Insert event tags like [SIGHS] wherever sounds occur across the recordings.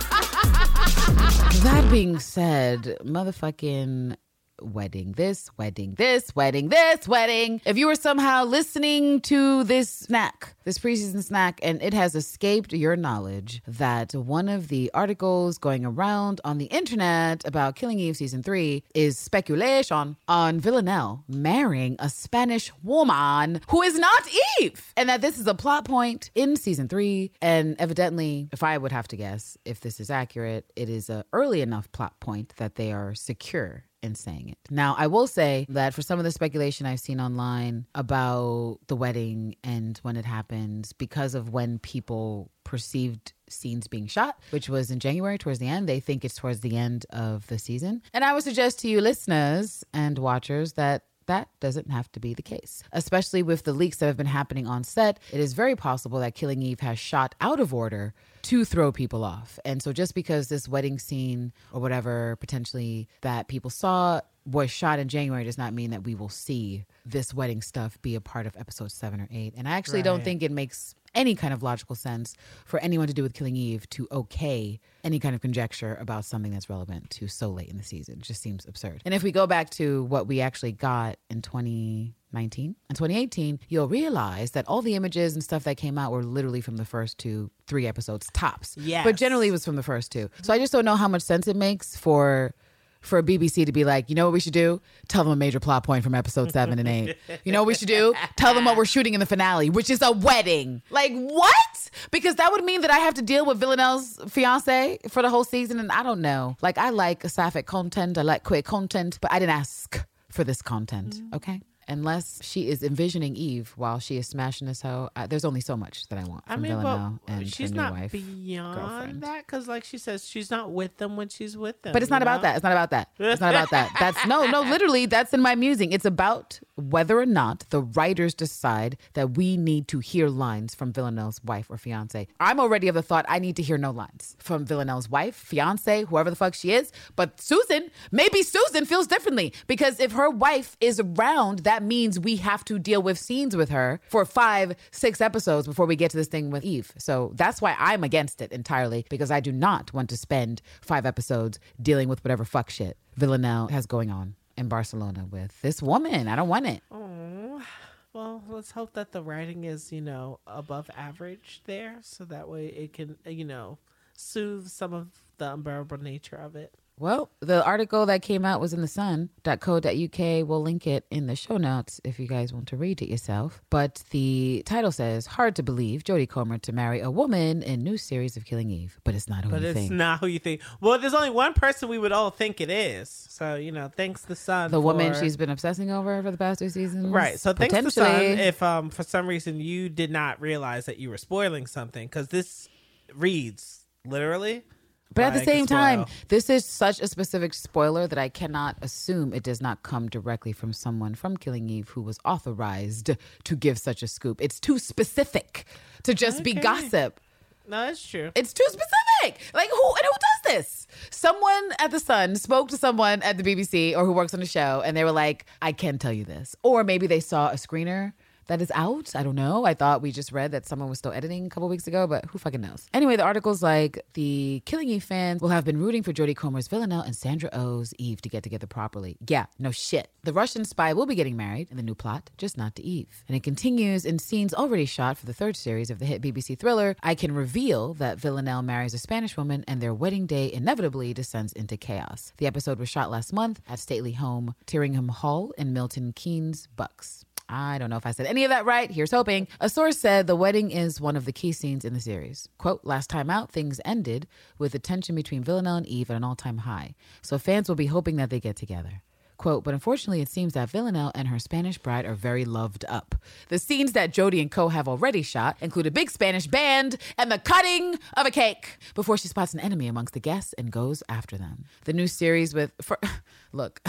[LAUGHS] That being said, motherfucking wedding this, wedding this, wedding this, wedding. If you were somehow listening to this snack, this preseason snack, and it has escaped your knowledge that one of the articles going around on the internet about Killing Eve season three is speculation on Villanelle marrying a Spanish woman who is not Eve, and that this is a plot point in season three. And evidently, if I would have to guess, if this is accurate, it is a early enough plot point that they are secure in saying it. Now, I will say that for some of the speculation I've seen online about the wedding and when it happens, because of when people perceived scenes being shot, which was in January towards the end, they think it's towards the end of the season. And I would suggest to you listeners and watchers that that doesn't have to be the case. Especially with the leaks that have been happening on set, it is very possible that Killing Eve has shot out of order to throw people off. And so just because this wedding scene or whatever potentially that people saw was shot in January does not mean that we will see this wedding stuff be a part of episode 7 or 8. And I actually don't think it makes any kind of logical sense for anyone to do with Killing Eve to okay any kind of conjecture about something that's relevant to so late in the season. It just seems absurd. And if we go back to what we actually got in 2019 and 2018, you'll realize that all the images and stuff that came out were literally from the first two, three episodes tops. Yes. But generally it was from the first two. So I just don't know how much sense it makes for for a BBC to be like, you know what we should do? Tell them a major plot point from episode seven and eight. You know what we should do? Tell them what we're shooting in the finale, which is a wedding. Like, what? Because that would mean that I have to deal with Villanelle's fiance for the whole season. And I don't know. Like, I like sapphic content, I like queer content, but I didn't ask for this content, mm. okay? Unless she is envisioning Eve while she is smashing this hoe, uh, there's only so much that I want I from mean, Villanelle and she's her new not wife. beyond girlfriend. that because, like she says, she's not with them when she's with them. But it's not about that. It's not about that. It's not about that. That's no, no, [LAUGHS] literally, that's in my musing. It's about whether or not the writers decide that we need to hear lines from Villanelle's wife or fiance. I'm already of the thought I need to hear no lines from Villanelle's wife, fiance, whoever the fuck she is. But Susan, maybe Susan feels differently because if her wife is around, that means we have to deal with scenes with her for five, six episodes before we get to this thing with Eve. So that's why I'm against it entirely because I do not want to spend five episodes dealing with whatever fuck shit Villanelle has going on in Barcelona with this woman. I don't want it. Oh, well, let's hope that the writing is, you know, above average there, so that way it can, you know, soothe some of the unbearable nature of it. Well, the article that came out was in the sun.co.uk. We'll link it in the show notes if you guys want to read it yourself. But the title says, Hard to believe Jodie Comer to marry a woman in new series of Killing Eve. But it's not who But you it's think. not who you think. Well, there's only one person we would all think it is. So, you know, thanks the sun. the woman she's been obsessing over for the past two seasons. Right. So thanks to Sun if um for some reason you did not realize that you were spoiling something because this reads literally. But at the same time, this is such a specific spoiler that I cannot assume it does not come directly from someone from Killing Eve who was authorized to give such a scoop. It's too specific to just be gossip. No, that's true. It's too specific. Like who and who does this? Someone at the Sun spoke to someone at the BBC or who works on the show, and they were like, "I can tell you this," or maybe they saw a screener that is out. I don't know. I thought we just read that someone was still editing a couple weeks ago, but who fucking knows? Anyway, the article's like the Killing Eve fans will have been rooting for Jodie Comer's Villanelle and Sandra Oh's Eve to get together properly. Yeah, no shit. The Russian spy will be getting married in the new plot, just not to Eve. And it continues in scenes already shot for the third series of the hit BBC thriller. I can reveal that Villanelle marries a Spanish woman and their wedding day inevitably descends into chaos. The episode was shot last month at stately home Tyringham Hall in Milton Keynes, Bucks. I don't know if I said any of that right. Here's hoping. A source said the wedding is one of the key scenes in the series. Quote, last time out, things ended with the tension between Villanelle and Eve at an all time high. So fans will be hoping that they get together. Quote, but unfortunately, it seems that Villanelle and her Spanish bride are very loved up. The scenes that Jodie and Co. have already shot include a big Spanish band and the cutting of a cake before she spots an enemy amongst the guests and goes after them. The new series with, [LAUGHS] for, look,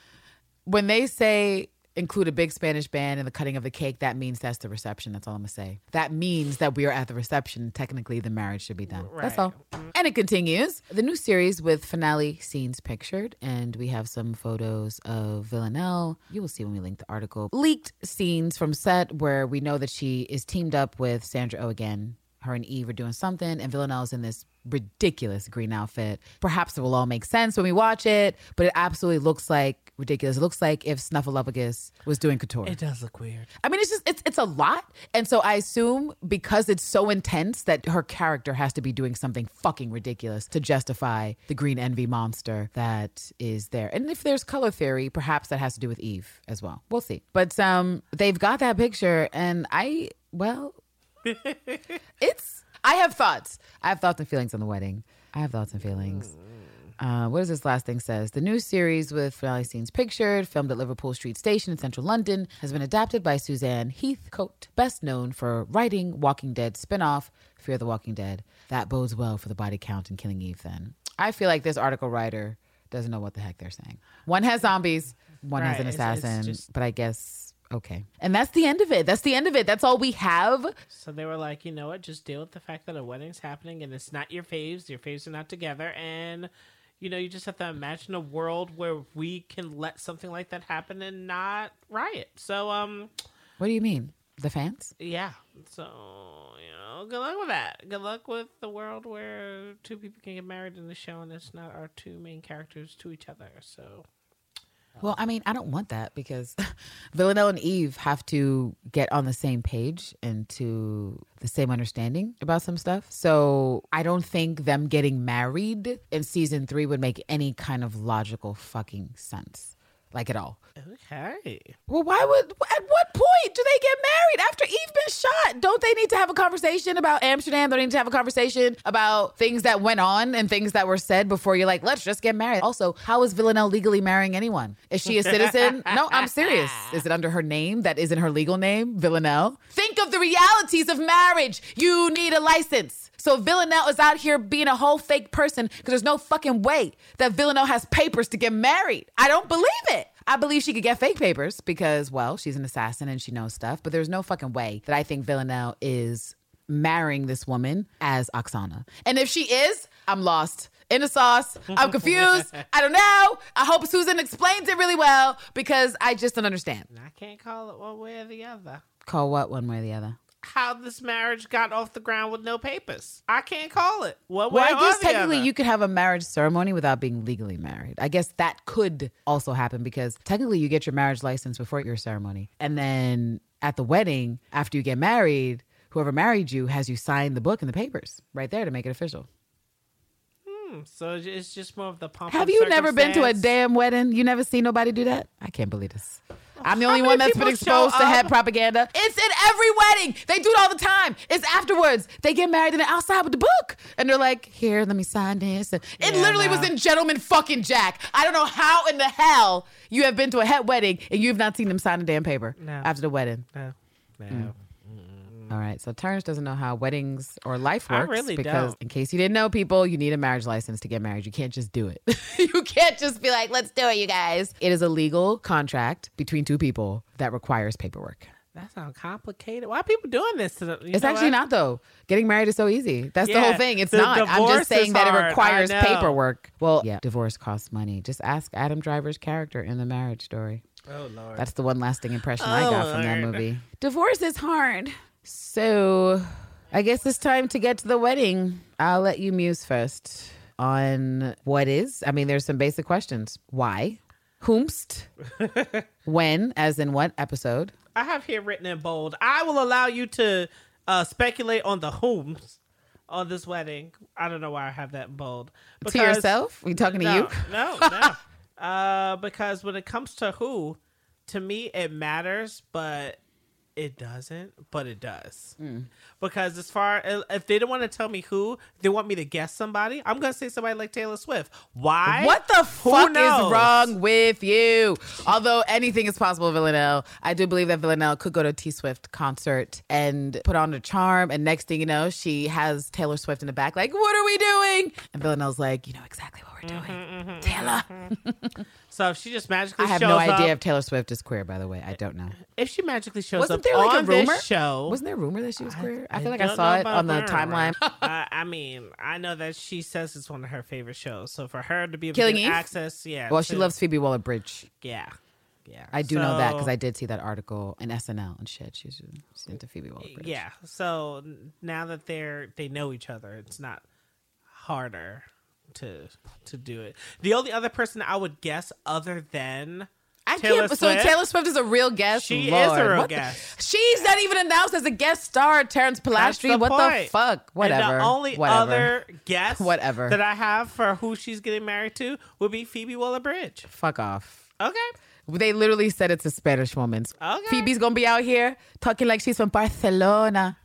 [LAUGHS] when they say include a big Spanish band and the cutting of the cake, that means that's the reception. That's all I'm gonna say. That means that we are at the reception. Technically, the marriage should be done. That's all. Mm-hmm. And it continues. The new series with finale scenes pictured, and we have some photos of Villanelle. You will see when we link the article. Leaked scenes from set where we know that she is teamed up with Sandra O again. Her and Eve are doing something, and Villanelle's in this ridiculous green outfit. Perhaps it will all make sense when we watch it, but it absolutely looks like ridiculous. It looks like if Snuffleupagus was doing couture. It does look weird. I mean, it's just it's it's a lot, and so I assume because it's so intense that her character has to be doing something fucking ridiculous to justify the green envy monster that is there. And if there's color theory, perhaps that has to do with Eve as well. We'll see. But um, they've got that picture, and I well, [LAUGHS] it's I have thoughts. I have thoughts and feelings on the wedding. I have thoughts and feelings. Uh, what does this last thing says? The new series with finale scenes pictured, filmed at Liverpool Street Station in central London, has been adapted by Suzanne Heathcote, best known for writing Walking Dead spin-off Fear the Walking Dead. That bodes well for the body count in Killing Eve then. I feel like this article writer doesn't know what the heck they're saying. One has zombies, one has Right, an it's- it's assassin, just- but I guess okay. And that's the end of it. That's the end of it. That's all we have. So they were like, you know what? Just deal with the fact that a wedding's happening and it's not your faves. Your faves are not together, and you know you just have to imagine a world where we can let something like that happen and not riot. So um, What do you mean? The fans? yeah. So you know, good luck with that. Good luck with the world where two people can get married in the show and it's not our two main characters to each other. So Well, I mean, I don't want that because [LAUGHS] Villanelle and Eve have to get on the same page and to the same understanding about some stuff. So I don't think them getting married in season three would make any kind of logical fucking sense, like at all. okay. Well, why would, at what point do they get married after Eve been shot? Don't they need to have a conversation about Amsterdam? Don't they need to have a conversation about things that went on and things that were said before you're like, let's just get married? Also, how is Villanelle legally marrying anyone? Is she a citizen? no, I'm serious. Is it under her name that isn't her legal name, Villanelle? Think of the realities of marriage. You need a license. So Villanelle is out here being a whole fake person because there's no fucking way that Villanelle has papers to get married. I don't believe it. I believe she could get fake papers because, well, she's an assassin and she knows stuff, but there's no fucking way that I think Villanelle is marrying this woman as Oksana. And if she is, I'm lost in the sauce. I'm confused. [LAUGHS] I don't know. I hope Susan explains it really well because I just don't understand. I can't call it one way or the other. Call what one way or the other? How this marriage got off the ground with no papers. I can't call it. Well, I guess technically other. you could have a marriage ceremony without being legally married. I guess that could also happen because technically you get your marriage license before your ceremony. And then at the wedding, after you get married, whoever married you has you sign the book and the papers right there to make it official. Hmm, so it's just more of the pomp. Have you never been to a damn wedding? You never seen nobody do that? I can't believe this. I'm the only one that's been exposed to head propaganda. It's in every wedding. They do it all the time. It's afterwards. They get married and they're outside with the book. And they're like, here, let me sign this. And It Yeah, literally no. was in Gentleman fucking Jack. I don't know how in the hell you have been to a head wedding and you've not seen them sign a damn paper No. after the wedding. No, no. Mm. All right. So Terrance doesn't know how weddings or life I works. really because don't. in case you didn't know, people, you need a marriage license to get married. You can't just do it. [LAUGHS] you can't just be like, let's do it, you guys. It is a legal contract between two people that requires paperwork. That sounds complicated. Why are people doing this to them? It's actually what? not though. Getting married is so easy. That's the whole thing. It's not. I'm just saying that it requires paperwork. Well, yeah, divorce costs money. Just ask Adam Driver's character in the marriage story. Oh lord. That's the one lasting impression I Oh, got from that movie. Divorce is hard. So I guess it's time to get to the wedding. I'll let you muse first on what is. I mean, there's some basic questions. Why? Whomst? [LAUGHS] when? As in what episode? I have here written in bold. I will allow you to uh, speculate on the whom's on this wedding. I don't know why I have that in bold. to yourself? Are you talking to no, you? No, [LAUGHS] no. uh, because when it comes to who, to me it matters, but It doesn't, but it does. Mm. Because as far if they don't want to tell me who, they want me to guess somebody. I'm gonna say somebody like Taylor Swift. Why? What the Who fuck knows? is wrong with you? Although anything is possible, Villanelle. I do believe that Villanelle could go to a T Swift concert and put on a charm, and next thing you know, she has Taylor Swift in the back, like, "What are we doing?" And Villanelle's like, "You know exactly what we're doing, Taylor." [LAUGHS] So if she just magically I have no idea up, if Taylor Swift is queer. By the way, I don't know. if she magically shows Wasn't up there like a on this rumor? show, Wasn't there a rumor that she was queer? I, feel like I saw it on the timeline. [LAUGHS] uh, [LAUGHS] I mean, I know that she says it's one of her favorite shows. So for her to be able Killing to access, yeah. well, she loves Phoebe Waller Bridge. Yeah, yeah. I do know that because I did see that article in SNL and shit. She's, she's into Phoebe Waller Bridge. Yeah. So now that they're they know each other, it's not harder to to do it. The only other person I would guess other than I Taylor can't. So Taylor Swift is a real guest. She is a real what the- guest. she's not even announced as a guest star. Terrance That's Polastri. the what the fuck? Whatever. And the only Whatever. other guest, [LAUGHS] Whatever. that I have for who she's getting married to would be Phoebe Waller Bridge. Fuck off. Okay. They literally said it's a Spanish woman. Okay. Phoebe's gonna be out here talking like she's from Barcelona.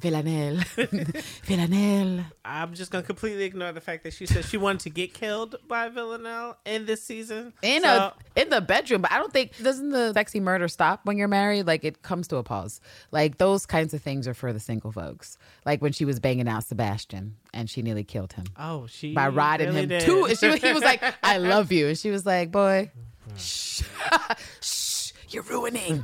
Villanelle. [LAUGHS] Villanelle. I'm just gonna completely ignore the fact that she said she wanted to get killed by Villanelle in this season. In So- a in the bedroom, but I don't think doesn't the sexy murder stop when you're married? Like it comes to a pause. Like those kinds of things are for the single folks. Like when she was banging out Sebastian and she nearly killed him. Oh, she by riding really him did. too. And she, he was like, [LAUGHS] "I love you," and she was like, "Boy, shh, [LAUGHS] shh, you're ruining,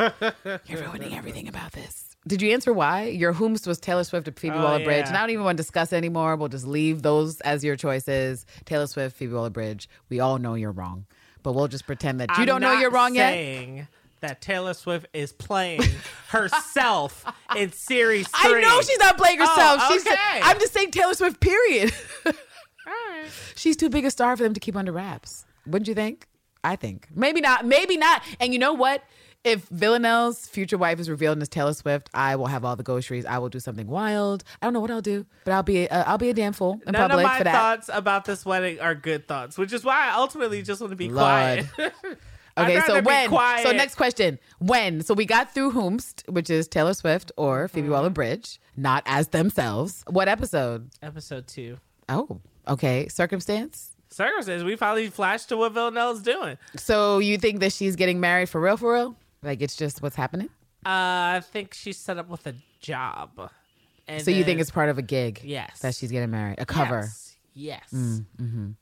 you're ruining everything about this." Did you answer why your whomst was Taylor Swift or Phoebe Oh, Waller-Bridge? yeah. And I don't even want to discuss anymore. We'll just leave those as your choices. Taylor Swift, Phoebe Waller-Bridge. We all know you're wrong, but we'll just pretend that you I'm don't know you're wrong yet. That Taylor Swift is playing [LAUGHS] herself in series three. I know she's not playing herself. Oh, She's. okay. I'm just saying Taylor Swift. Period. [LAUGHS] All right. She's too big a star for them to keep under wraps. Wouldn't you think? I think. Maybe not. Maybe not. And you know what? If Villanelle's future wife is revealed as Taylor Swift, I will have all the groceries. I will do something wild. I don't know what I'll do, but I'll be uh, I'll be a damn fool in None public of my for that. thoughts about this wedding are good thoughts, which is why I ultimately just want to be Lord. quiet. [LAUGHS] I'd Okay, so be when? quiet. So next question: When? So we got through Whomst, which is Taylor Swift or Phoebe Mm-hmm. Waller-Bridge, not as themselves. What episode? episode two. Oh, okay. Circumstance. Circumstances. We finally flashed to what Villanelle's doing. So you think that she's getting married for real? For real? Like it's just what's happening? Uh, I think she's set up with a job. And So you think it's part of a gig? Yes. That she's getting married, a cover. Yes. Yes.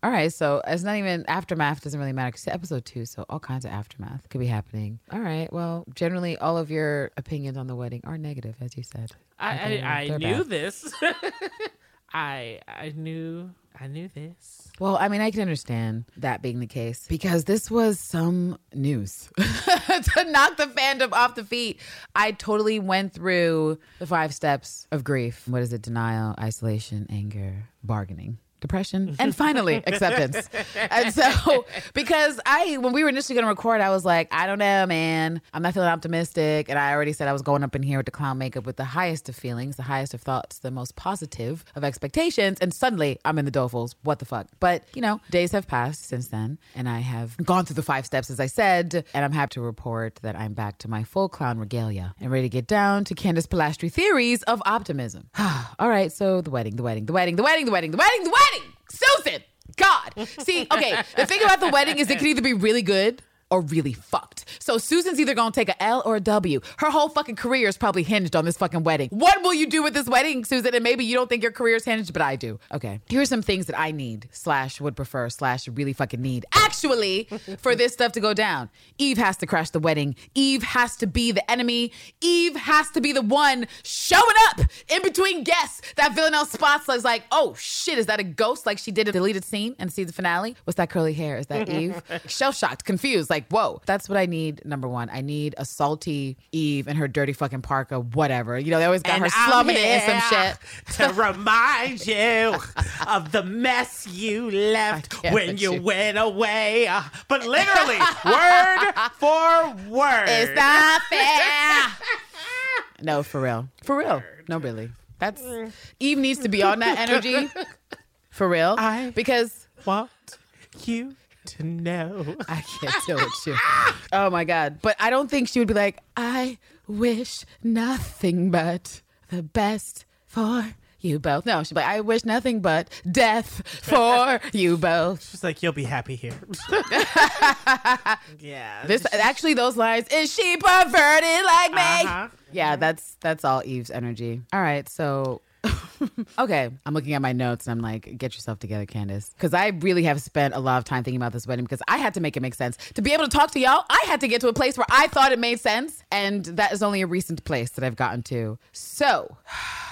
All right, so it's not even aftermath doesn't really matter because it's episode two, so all kinds of aftermath could be happening. All right, well, generally all of your opinions on the wedding are negative, as you said. I I, I they're knew bad. this. [LAUGHS] I I knew I knew this. Well, I mean, I can understand that being the case because this was some news [LAUGHS] to knock the fandom off the feet. I totally went through the five steps of grief. What is it? Denial, isolation, anger, bargaining. Depression [LAUGHS] and finally acceptance. And so, because I, when we were initially going to record, I was like, I don't know, man. I'm not feeling optimistic. And I already said I was going up in here with the clown makeup with the highest of feelings, the highest of thoughts, the most positive of expectations. And suddenly I'm in the dolefuls What the fuck? But, you know, days have passed since then. And I have gone through the five steps, as I said. And I'm happy to report that I'm back to my full clown regalia and ready to get down to Candace Polastri theories of optimism. [SIGHS] All right. So the wedding, the wedding, the wedding, the wedding, the wedding, the wedding, the wedding. Susan. God. See, okay, the thing about the wedding is it could either be really good or really fucked. So Susan's either gonna take a L or a W. Her whole fucking career is probably hinged on this fucking wedding. What will you do with this wedding, Susan? And maybe you don't think your career is hinged, but I do. Okay. Here are some things that I need, slash would prefer, slash really fucking need. Actually, [LAUGHS] for this stuff to go down. Eve has to crash the wedding. Eve has to be the enemy. Eve has to be the one showing up in between guests that Villanelle spots is like, oh shit, is that a ghost? Like she did a deleted scene and season finale. What's that curly hair? Is that [LAUGHS] Eve? Shell shocked, confused, like, whoa. That's what I need. Number one, I need a salty Eve and her dirty fucking parka, whatever. You know, they always got And her slumming it in some shit. to [LAUGHS] remind you of the mess you left [LAUGHS] when you, you. went away. Uh, But literally, word for word. It's not fair. [LAUGHS] no, for real. For real. No, really. That's Eve needs to be on that energy. For real. I- because what you to know. [LAUGHS] I can't deal with you. Oh my God. But I don't think she would be like, I wish nothing but the best for you both. No, she'd be like, I wish nothing but death for [LAUGHS] you both. She's like, you'll be happy here. [LAUGHS] yeah. This actually those lines, is she perverted like me? Uh-huh. Yeah, that's that's all Eve's energy. All right, so [LAUGHS] okay, I'm looking at my notes and I'm like, get yourself together, Candace. Because I really have spent a lot of time thinking about this wedding because I had to make it make sense. To be able to talk to y'all, I had to get to a place where I thought it made sense. And that is only a recent place that I've gotten to. So,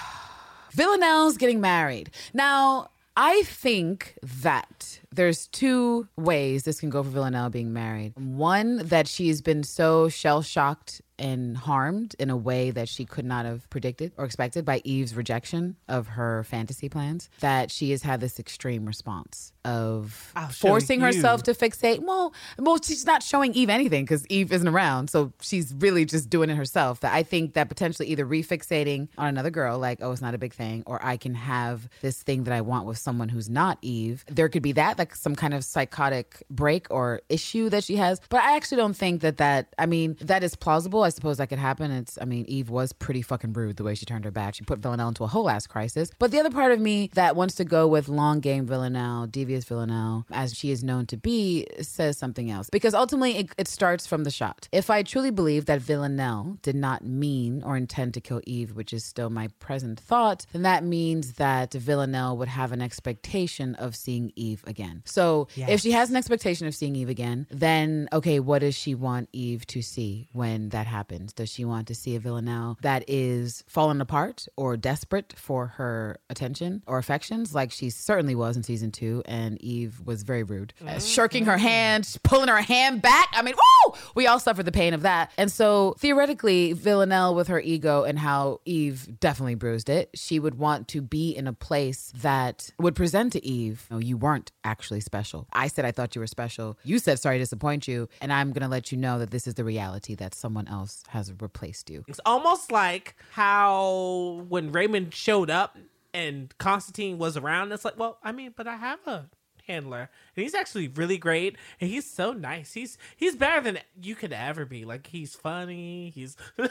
[SIGHS] Villanelle's getting married. Now, I think that there's two ways this can go for Villanelle being married. One, that she's been so shell shocked and harmed in a way that she could not have predicted or expected by Eve's rejection of her fantasy plans, that she has had this extreme response of oh, forcing you. herself to fixate. Well, well, she's not showing Eve anything because Eve isn't around, so she's really just doing it herself. That I think that potentially either refixating on another girl, like oh, it's not a big thing, or I can have this thing that I want with someone who's not Eve. There could be that, like some kind of psychotic break or issue that she has. But I actually don't think that that. I mean, that is plausible. I suppose that could happen. It's. I mean, Eve was pretty fucking rude the way she turned her back. She put Villanelle into a whole ass crisis. But the other part of me that wants to go with long game Villanelle, devious Villanelle, as she is known to be, says something else. Because ultimately, it, it starts from the shot. If I truly believe that Villanelle did not mean or intend to kill Eve, which is still my present thought, then that means that Villanelle would have an expectation of seeing Eve again. So if she has an expectation of seeing Eve again, then okay, what does she want Eve to see when that happens? Does she want to see a Villanelle that is fallen apart or desperate for her attention or affections, like she certainly was in season two? And Eve was very rude, Uh, shirking her hand, pulling her hand back. I mean, woo! We all suffered the pain of that. And so theoretically, Villanelle with her ego and how Eve definitely bruised it, she would want to be in a place that would present to Eve, no, you weren't actually special. I said I thought you were special. You said sorry to disappoint you, and I'm gonna let you know that this is the reality that someone else has replaced you. It's almost like how when Raymond showed up and Konstantin was around, it's like, well, I mean, but I have a handler and he's actually really great and he's so nice. He's he's better than you could ever be. Like he's funny. He's [LAUGHS]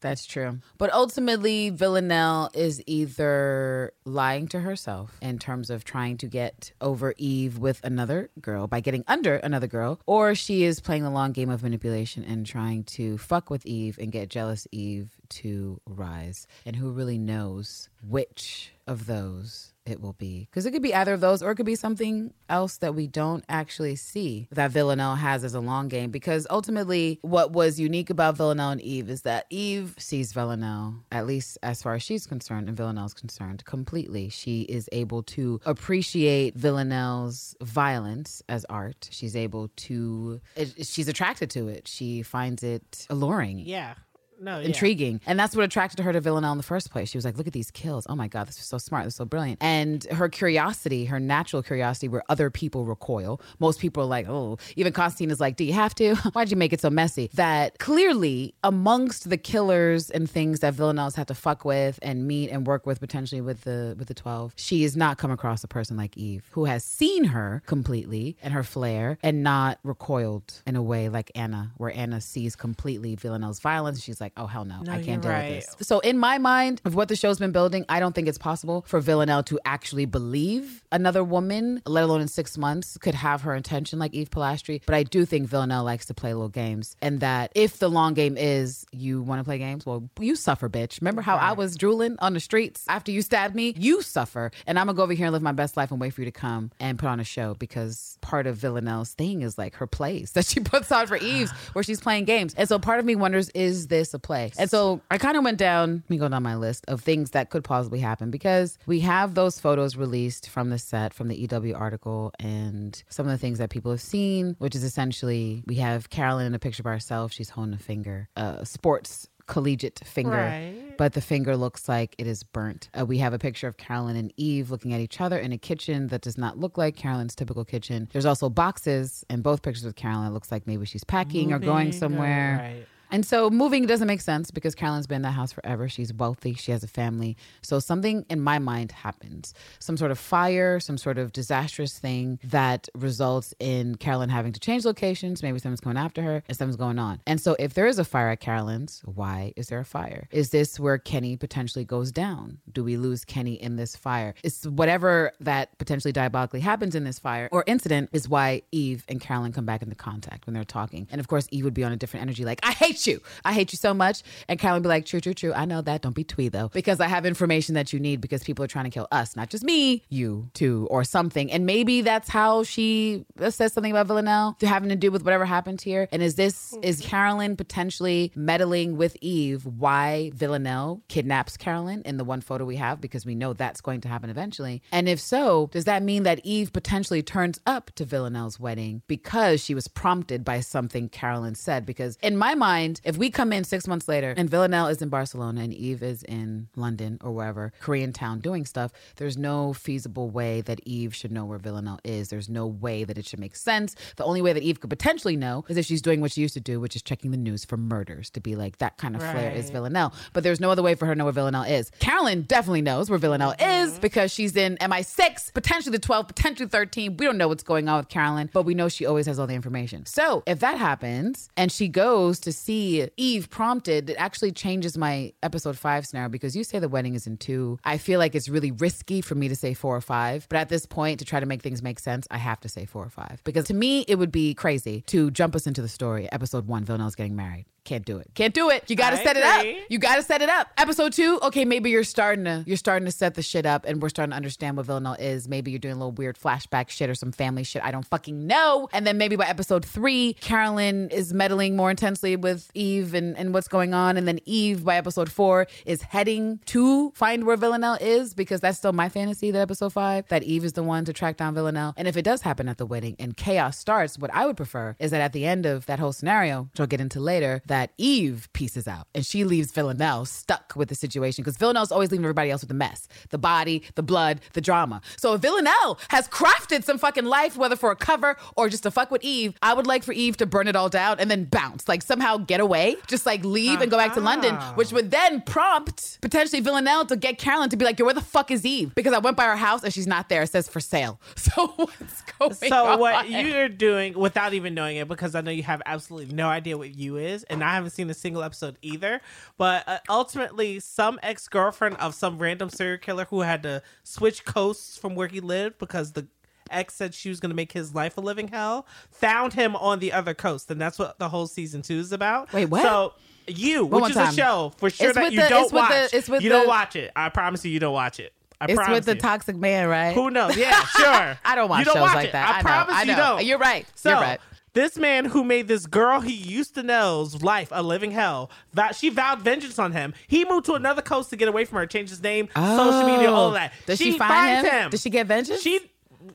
That's true. But ultimately, Villanelle is either lying to herself in terms of trying to get over Eve with another girl by getting under another girl, or she is playing the long game of manipulation and trying to fuck with Eve and get jealous Eve to rise. And who really knows which of those it will be? Because it could be either of those, or it could be something else that we don't actually see that Villanelle has as a long game. Because ultimately, what was unique about Villanelle and Eve is that Eve sees Villanelle, at least as far as she's concerned and Villanelle's concerned, completely. She is able to appreciate Villanelle's violence as art. She's able to, she's attracted to it. She finds it alluring yeah. No, yeah. intriguing. And that's what attracted her to Villanelle in the first place. She was like, look at these kills. Oh my God, this is so smart. This is so brilliant. And her curiosity, her natural curiosity, where other people recoil. Most people are like, oh, even Konstantin is like, do you have to? [LAUGHS] Why'd you make it so messy? That clearly, amongst the killers and things that Villanelle's had to fuck with and meet and work with potentially with the with the 12, she has not come across a person like Eve who has seen her completely and her flair and not recoiled in a way like Anna, where Anna sees completely Villanelle's violence. She's like, oh, hell no, No, I can't deal right. with this. So, in my mind, of what the show's been building, I don't think it's possible for Villanelle to actually believe another woman, let alone in six months, could have her intention like Eve Polastri. But I do think Villanelle likes to play little games, and that if the long game is you want to play games, well, you suffer, bitch. Remember how I was drooling on the streets after you stabbed me? You suffer, and I'm gonna go over here and live my best life and wait for you to come and put on a show because part of Villanelle's thing is like her plays that she [LAUGHS] puts on for Eve's, [SIGHS] where she's playing games. And so part of me wonders, is this a play? And so I kind of went down, let me go down my list of things that could possibly happen because we have those photos released from the set, from the EW article, and some of the things that people have seen, which is essentially we have Carolyn in a picture by herself. She's holding a finger, a sports collegiate finger, Right. but the finger looks like it is burnt. Uh, we have a picture of Carolyn and Eve looking at each other in a kitchen that does not look like Carolyn's typical kitchen. There's also boxes in both pictures with Carolyn. It looks like maybe she's packing or going Moving, somewhere. right. And so moving doesn't make sense because Carolyn's been in that house forever. She's wealthy, she has a family. So something in my mind happens some sort of fire, some sort of disastrous thing that results in Carolyn having to change locations. Maybe someone's coming after her and something's going on. And so if there is a fire at Carolyn's, why is there a fire? Is this where Kenny potentially goes down? Do we lose Kenny in this fire? It's whatever that potentially diabolically happens in this fire or incident is why Eve and Carolyn come back into contact when they're talking. And of course, Eve would be on a different energy, like, I hate you. I hate you so much. And Carolyn be like, true, true, true. I know that. Don't be twee though. Because I have information that you need because people are trying to kill us, not just me, you too, or something. And maybe that's how she says something about Villanelle to having to do with whatever happened here. And is this, is Carolyn potentially meddling with Eve why Villanelle kidnaps Carolyn in the one photo we have? Because we know that's going to happen eventually. And if so, does that mean that Eve potentially turns up to Villanelle's wedding because she was prompted by something Carolyn said? Because in my mind, if we come in six months later and Villanelle is in Barcelona and Eve is in London or wherever, Korean town doing stuff, there's no feasible way that Eve should know where Villanelle is. There's no way that it should make sense. The only way that Eve could potentially know is if she's doing what she used to do, which is checking the news for murders to be like, that kind of flair is Villanelle. But there's no other way for her to know where Villanelle is. Carolyn definitely knows where Villanelle mm-hmm. is because she's in MI6, potentially the 12, potentially 13. We don't know what's going on with Carolyn, but we know she always has all the information. So if that happens and she goes to see Eve prompted, it actually changes my episode five scenario because you say the wedding is in two. I feel like it's really risky for me to say four or five. But at this point, to try to make things make sense, I have to say four or five. Because to me, it would be crazy to jump us into the story. Episode one, Villanelle's getting married. Can't do it. Can't do it. You got to set it up. You got to set it up. Episode two, okay, maybe you're starting to you're starting to set the shit up, and we're starting to understand what Villanelle is. Maybe you're doing a little weird flashback shit or some family shit. I don't fucking know. And then maybe by episode three, Carolyn is meddling more intensely with Eve and and what's going on, and then Eve by episode four is heading to find where Villanelle is because that's still my fantasy. That episode five, that Eve is the one to track down Villanelle, and if it does happen at the wedding and chaos starts, what I would prefer is that at the end of that whole scenario, which I'll get into later, that Eve pieces out and she leaves Villanelle stuck with the situation because Villanelle's always leaving everybody else with the mess the body, the blood, the drama. So if Villanelle has crafted some fucking life, whether for a cover or just to fuck with Eve, I would like for Eve to burn it all down and then bounce, like somehow get away, just like leave and go back to London, uh-huh. which would then prompt potentially Villanelle to get Carolyn to be like, yo, where the fuck is Eve? Because I went by her house and she's not there. It says for sale. [LAUGHS] So what's going So on? what you're doing without even knowing it, because I know you have absolutely no idea what you is, and I haven't seen a single episode either. But uh, ultimately, some ex girlfriend of some random serial killer who had to switch coasts from where he lived because the ex said she was going to make his life a living hell, found him on the other coast, and that's what the whole season two is about. Wait, what? So. You, One which is time. a show for sure It's that you the- don't watch. the- it's with you don't watch it. I promise you, you don't watch it. I It's with the you. toxic man, right? Who knows? Yeah, sure. [LAUGHS] I don't watch you don't shows watch like it. that. I, I know, promise I you don't. You're right. So, You're right. This man who made this girl he used to know's life a living hell, vow- she vowed vengeance on him. He moved to another coast to get away from her, changed his name, social media, all of that. Oh. Does she, she find finds him? him. Does she get vengeance? She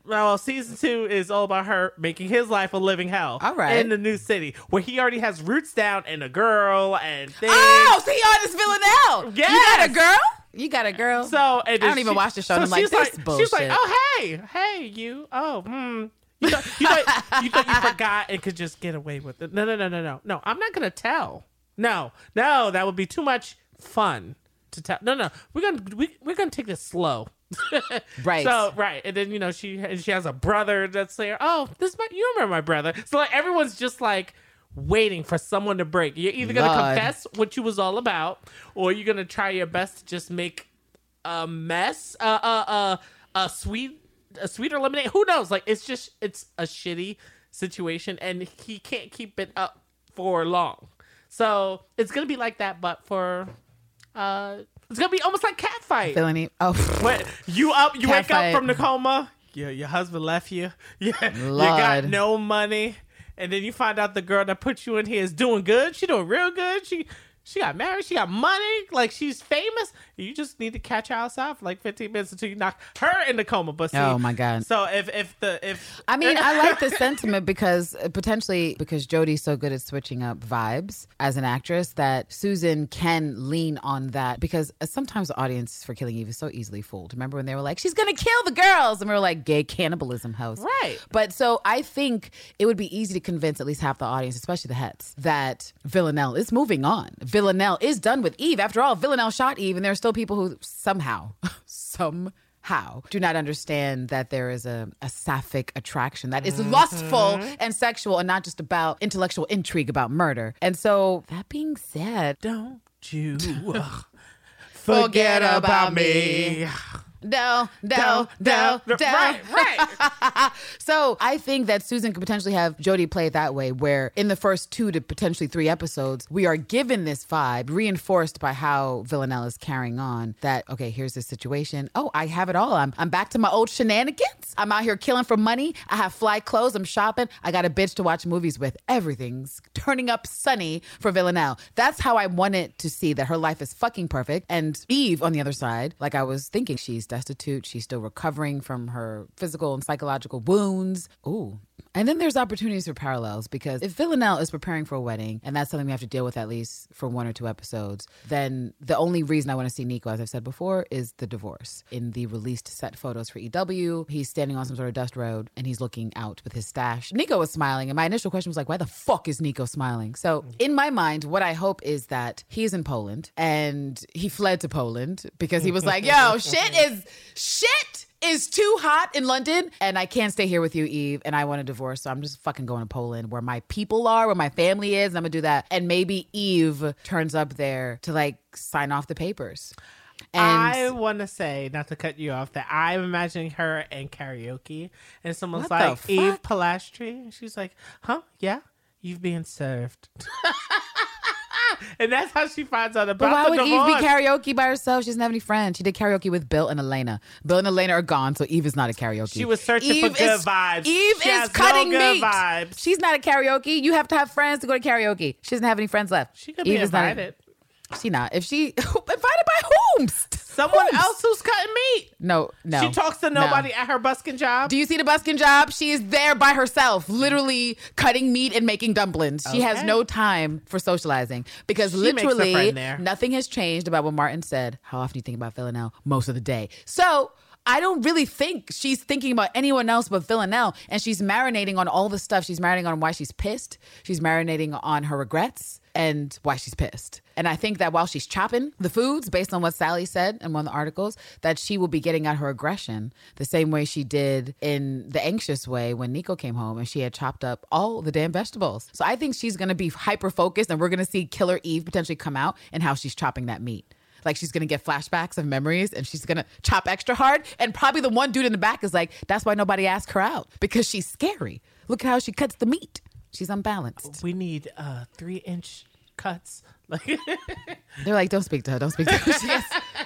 well, season two is all about her making his life a living hell. All right. In the new city where he already has roots down and a girl and things. Oh, so he artist Villanelle. You got a girl? You got a girl? So I don't even watch the show. So I'm like, she's this like, bullshit. she's like, oh hey, hey you, oh hmm. You thought, you, thought, you thought you [LAUGHS] forgot and could just get away with it. No, no, no, no, no, no. I'm not gonna tell. No, no, that would be too much fun to tell. No, no, we're gonna we, we're gonna take this slow. [LAUGHS] Right. So right, and then you know she and she has a brother that's there. Oh, this my you remember my brother. So like everyone's just like waiting for someone to break. You're either gonna Lord. confess what you was all about, or you're gonna try your best to just make a mess, uh, uh, uh, a sweet, a sweeter lemonade. Who knows? Like it's just it's a shitty situation, and he can't keep it up for long. So it's gonna be like that, but for uh, it's gonna be almost like catfight. Villainy. Oh, What you up? You wake up from the coma. Yeah, your husband left you. [LAUGHS] Yeah, you got Lord. no money, and then you find out the girl that put you in here is doing good. She doing real good. She She got married. She got money. Like she's famous. You just need to catch her outside for like 15 minutes until you knock her in the coma. But see, Oh, my God. So if if the if I mean, [LAUGHS] I like the sentiment because uh, potentially because Jodie's so good at switching up vibes as an actress that Susan can lean on that because uh, sometimes the audience for Killing Eve is so easily fooled. Remember when they were like, "She's gonna kill the girls," and we were like, "Gay cannibalism house." Right. But so I think it would be easy to convince at least half the audience, especially the hets, that Villanelle is moving on. Villanelle is done with Eve. After all, Villanelle shot Eve, and there are still people who somehow, [LAUGHS] somehow do not understand that there is a, a sapphic attraction that is lustful mm-hmm. and sexual and not just about intellectual intrigue about murder. And so, that being said, don't you [LAUGHS] Forget about me. [LAUGHS] no, no, no, no. Right, right. [LAUGHS] So I think that Susan could potentially have Jodie play it that way, where in the first two to potentially three episodes, we are given this vibe, reinforced by how Villanelle is carrying on. That okay, here's this situation. Oh, I have it all. I'm I'm back to my old shenanigans. I'm out here killing for money. I have fly clothes. I'm shopping. I got a bitch to watch movies with. Everything's turning up sunny for Villanelle. That's how I wanted to see that her life is fucking perfect. And Eve on the other side, like I was thinking, she's destitute. She's still recovering from her physical and psychological wounds. Ooh. And then there's opportunities for parallels because if Villanelle is preparing for a wedding, and that's something we have to deal with at least for one or two episodes, then the only reason I want to see Niko, as I've said before, is the divorce. In the released set photos for EW, he's standing on some sort of dust road and he's looking out with his stash. Niko was smiling, and my initial question was like, why the fuck is Niko smiling? So in my mind, what I hope is that he's in Poland and he fled to Poland because he was like, yo, shit is shit is too hot in London and I can't stay here with you, Eve, and I want a divorce. So I'm just fucking going to Poland where my people are, where my family is, and I'm gonna do that. And maybe Eve turns up there to like sign off the papers. And I want to say, not to cut you off, that I'm imagining her in karaoke, and someone's like, "Eve? Polastri," and she's like, "Huh? Yeah, you've been served." [LAUGHS] [LAUGHS] and that's how she finds out but why would divorce. Eve be karaoke by herself? She doesn't have any friends. She did karaoke with Bill and Elena. Bill and Elena are gone, so Eve is not a karaoke. She was searching Eve for good is- vibes. Eve She is no cutting good meat. vibes. She's not a karaoke. You have to have friends to go to karaoke. She doesn't have any friends left. She could Eve be invited. She not. If she [LAUGHS] invited by whom? Someone else who's cutting meat. No, no. She talks to no. nobody at her busking job. Do you see the busking job? She is there by herself, literally cutting meat and making dumplings. She has no time for socializing because She literally nothing has changed about what Martin said. How often do you think about Villanelle? Most of the day. So I don't really think she's thinking about anyone else but Villanelle. And she's marinating on all the stuff. She's marinating on why she's pissed. She's marinating on her regrets and why she's pissed. And I think that while she's chopping the foods, based on what Sally said in one of the articles, that she will be getting at her aggression the same way she did in the anxious way when Niko came home and she had chopped up all the damn vegetables. So I think she's gonna be hyper focused and we're gonna see Killer Eve potentially come out and how she's chopping that meat. Like she's gonna get flashbacks of memories and she's gonna chop extra hard. And probably the one dude in the back is like, that's why nobody asked her out because she's scary. Look at how she cuts the meat. She's unbalanced. we need uh three inch cuts. Like [LAUGHS] They're like, don't speak to her. Don't speak to her. [LAUGHS] She gets,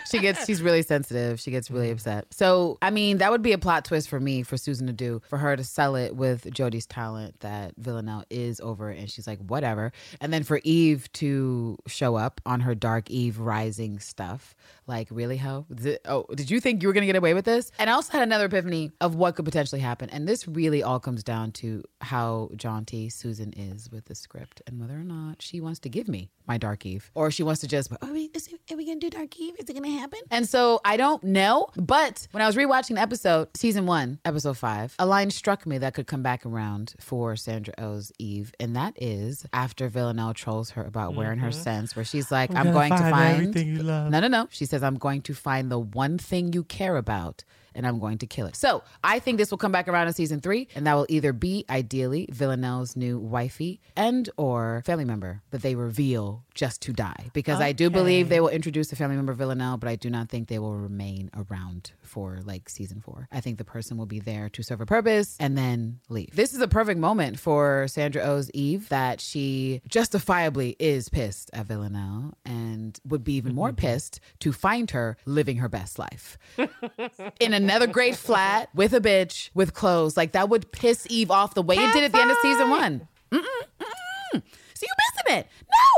she gets, she's really sensitive. She gets really mm. upset. So, I mean, that would be a plot twist for me, for Susan to do, for her to sell it with Jodie's talent that Villanelle is over. And she's like, whatever. And then for Eve to show up on her Dark Eve Rising stuff. Like, really, how? Oh, did you think you were going to get away with this? And I also had another epiphany of what could potentially happen. And this really all comes down to how jaunty Susan is with the script and whether or not she wants to give me my Dark Eve or she wants to just, oh, are we, is are we going to do Dark Eve? Is it going to happen? And so I don't know. But when I was rewatching the episode, season one, episode five, a line struck me that could come back around for Sandra Oh's Eve. And that is after Villanelle trolls her about wearing her mm-hmm. sense, where she's like, I'm, gonna going to find find everything you love. no, no, no. She says, I'm going to find the one thing you care about and I'm going to kill it. So I think this will come back around in season three, and that will either be ideally Villanelle's new wifey and or family member that they reveal just to die. Because I do believe they will introduce a family member Villanelle, but I do not think they will remain around for like season four. I think the person will be there to serve a purpose and then leave. This is a perfect moment for Sandra Oh's Eve that she justifiably is pissed at Villanelle and would be even more mm-hmm. pissed to find her living her best life [LAUGHS] in another great flat with a bitch with clothes. Like that would piss Eve off the way it did at the end of season one. Mm-mm, mm-mm. So you missing it.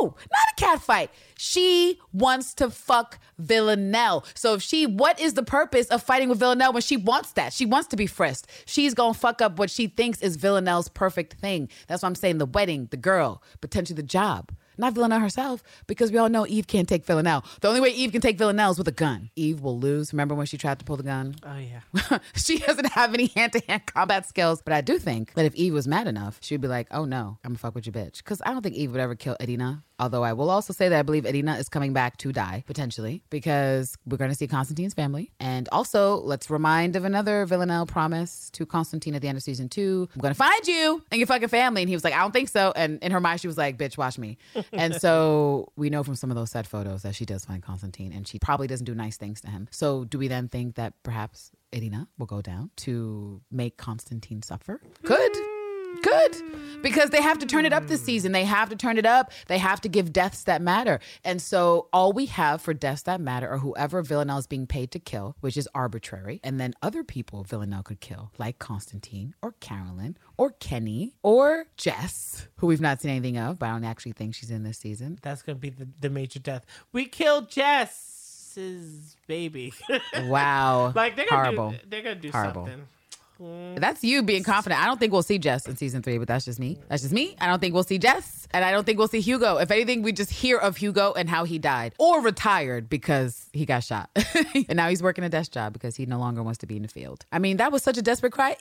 No, not a cat fight. She wants to fuck Villanelle. So if she, what is the purpose of fighting with Villanelle when she wants that? She wants to be frisked. She's gonna fuck up what she thinks is Villanelle's perfect thing. That's why I'm saying the wedding, the girl, potentially the job. Not Villanelle herself, because we all know Eve can't take Villanelle. The only way Eve can take Villanelle is with a gun. Eve will lose. Remember when she tried to pull the gun? Oh yeah. [LAUGHS] she doesn't have any hand to hand combat skills. But I do think that if Eve was mad enough, she'd be like, oh no, I'm gonna fuck with your bitch. Because I don't think Eve would ever kill Irina. Although I will also say that I believe Irina is coming back to die, potentially, because we're going to see Konstantin's family. And also, let's remind of another Villanelle promise to Konstantin at the end of season two I'm going to find you and your fucking family. And he was like, I don't think so. And in her mind, she was like, bitch, watch me. [LAUGHS] and so we know from some of those set photos that she does find Konstantin and she probably doesn't do nice things to him. So do we then think that perhaps Irina will go down to make Konstantin suffer? Could. Good. Because they have to turn it up this season. They have to turn it up. They have to give deaths that matter. And so all we have for deaths that matter are whoever Villanelle is being paid to kill, which is arbitrary. And then other people Villanelle could kill, like Konstantin or Carolyn or Kenny or Jess, who we've not seen anything of, but I don't actually think she's in this season. That's gonna be the, the major death. We killed Jess's baby. [LAUGHS] Wow. like they're gonna Horrible. do they're gonna do Horrible. something. That's you being confident. I don't think we'll see Jess in season three, but that's just me. That's just me. I don't think we'll see Jess, and I don't think we'll see Hugo. If anything, we just hear of Hugo and how he died or retired because he got shot, [LAUGHS] and now he's working a desk job because he no longer wants to be in the field. I mean, that was such a desperate cry,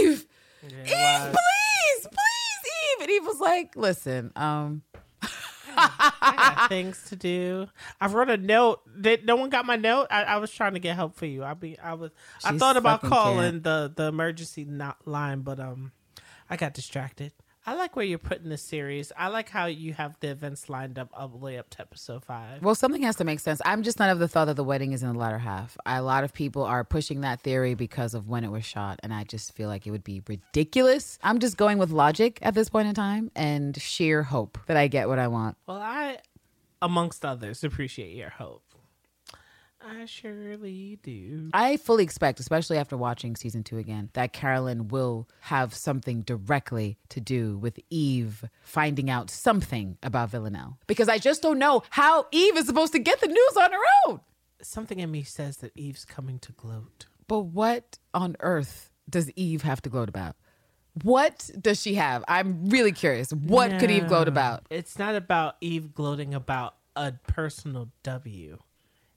Eve, Eve, please, please, Eve, and Eve was like, "Listen, um, I got things to do. I wrote a note. That no one got my note. I, I was trying to get help for you. I be I was I thought about calling can't. the the emergency not line, but um, I got distracted. I like where you're putting this series. I like how you have the events lined up all the way up to episode five. Well, something has to make sense. I'm just not of the thought that the wedding is in the latter half. A lot of people are pushing that theory because of when it was shot, and I just feel like it would be ridiculous. I'm just going with logic at this point in time and sheer hope that I get what I want. Well, I, amongst others, appreciate your hope. I surely do. I fully expect, especially after watching season two again, that Carolyn will have something directly to do with Eve finding out something about Villanelle. Because I just don't know how Eve is supposed to get the news on her own. Something in me says that Eve's coming to gloat. But what on earth does Eve have to gloat about? What does she have? I'm really curious. What could Eve gloat about? It's not about Eve gloating about a personal W.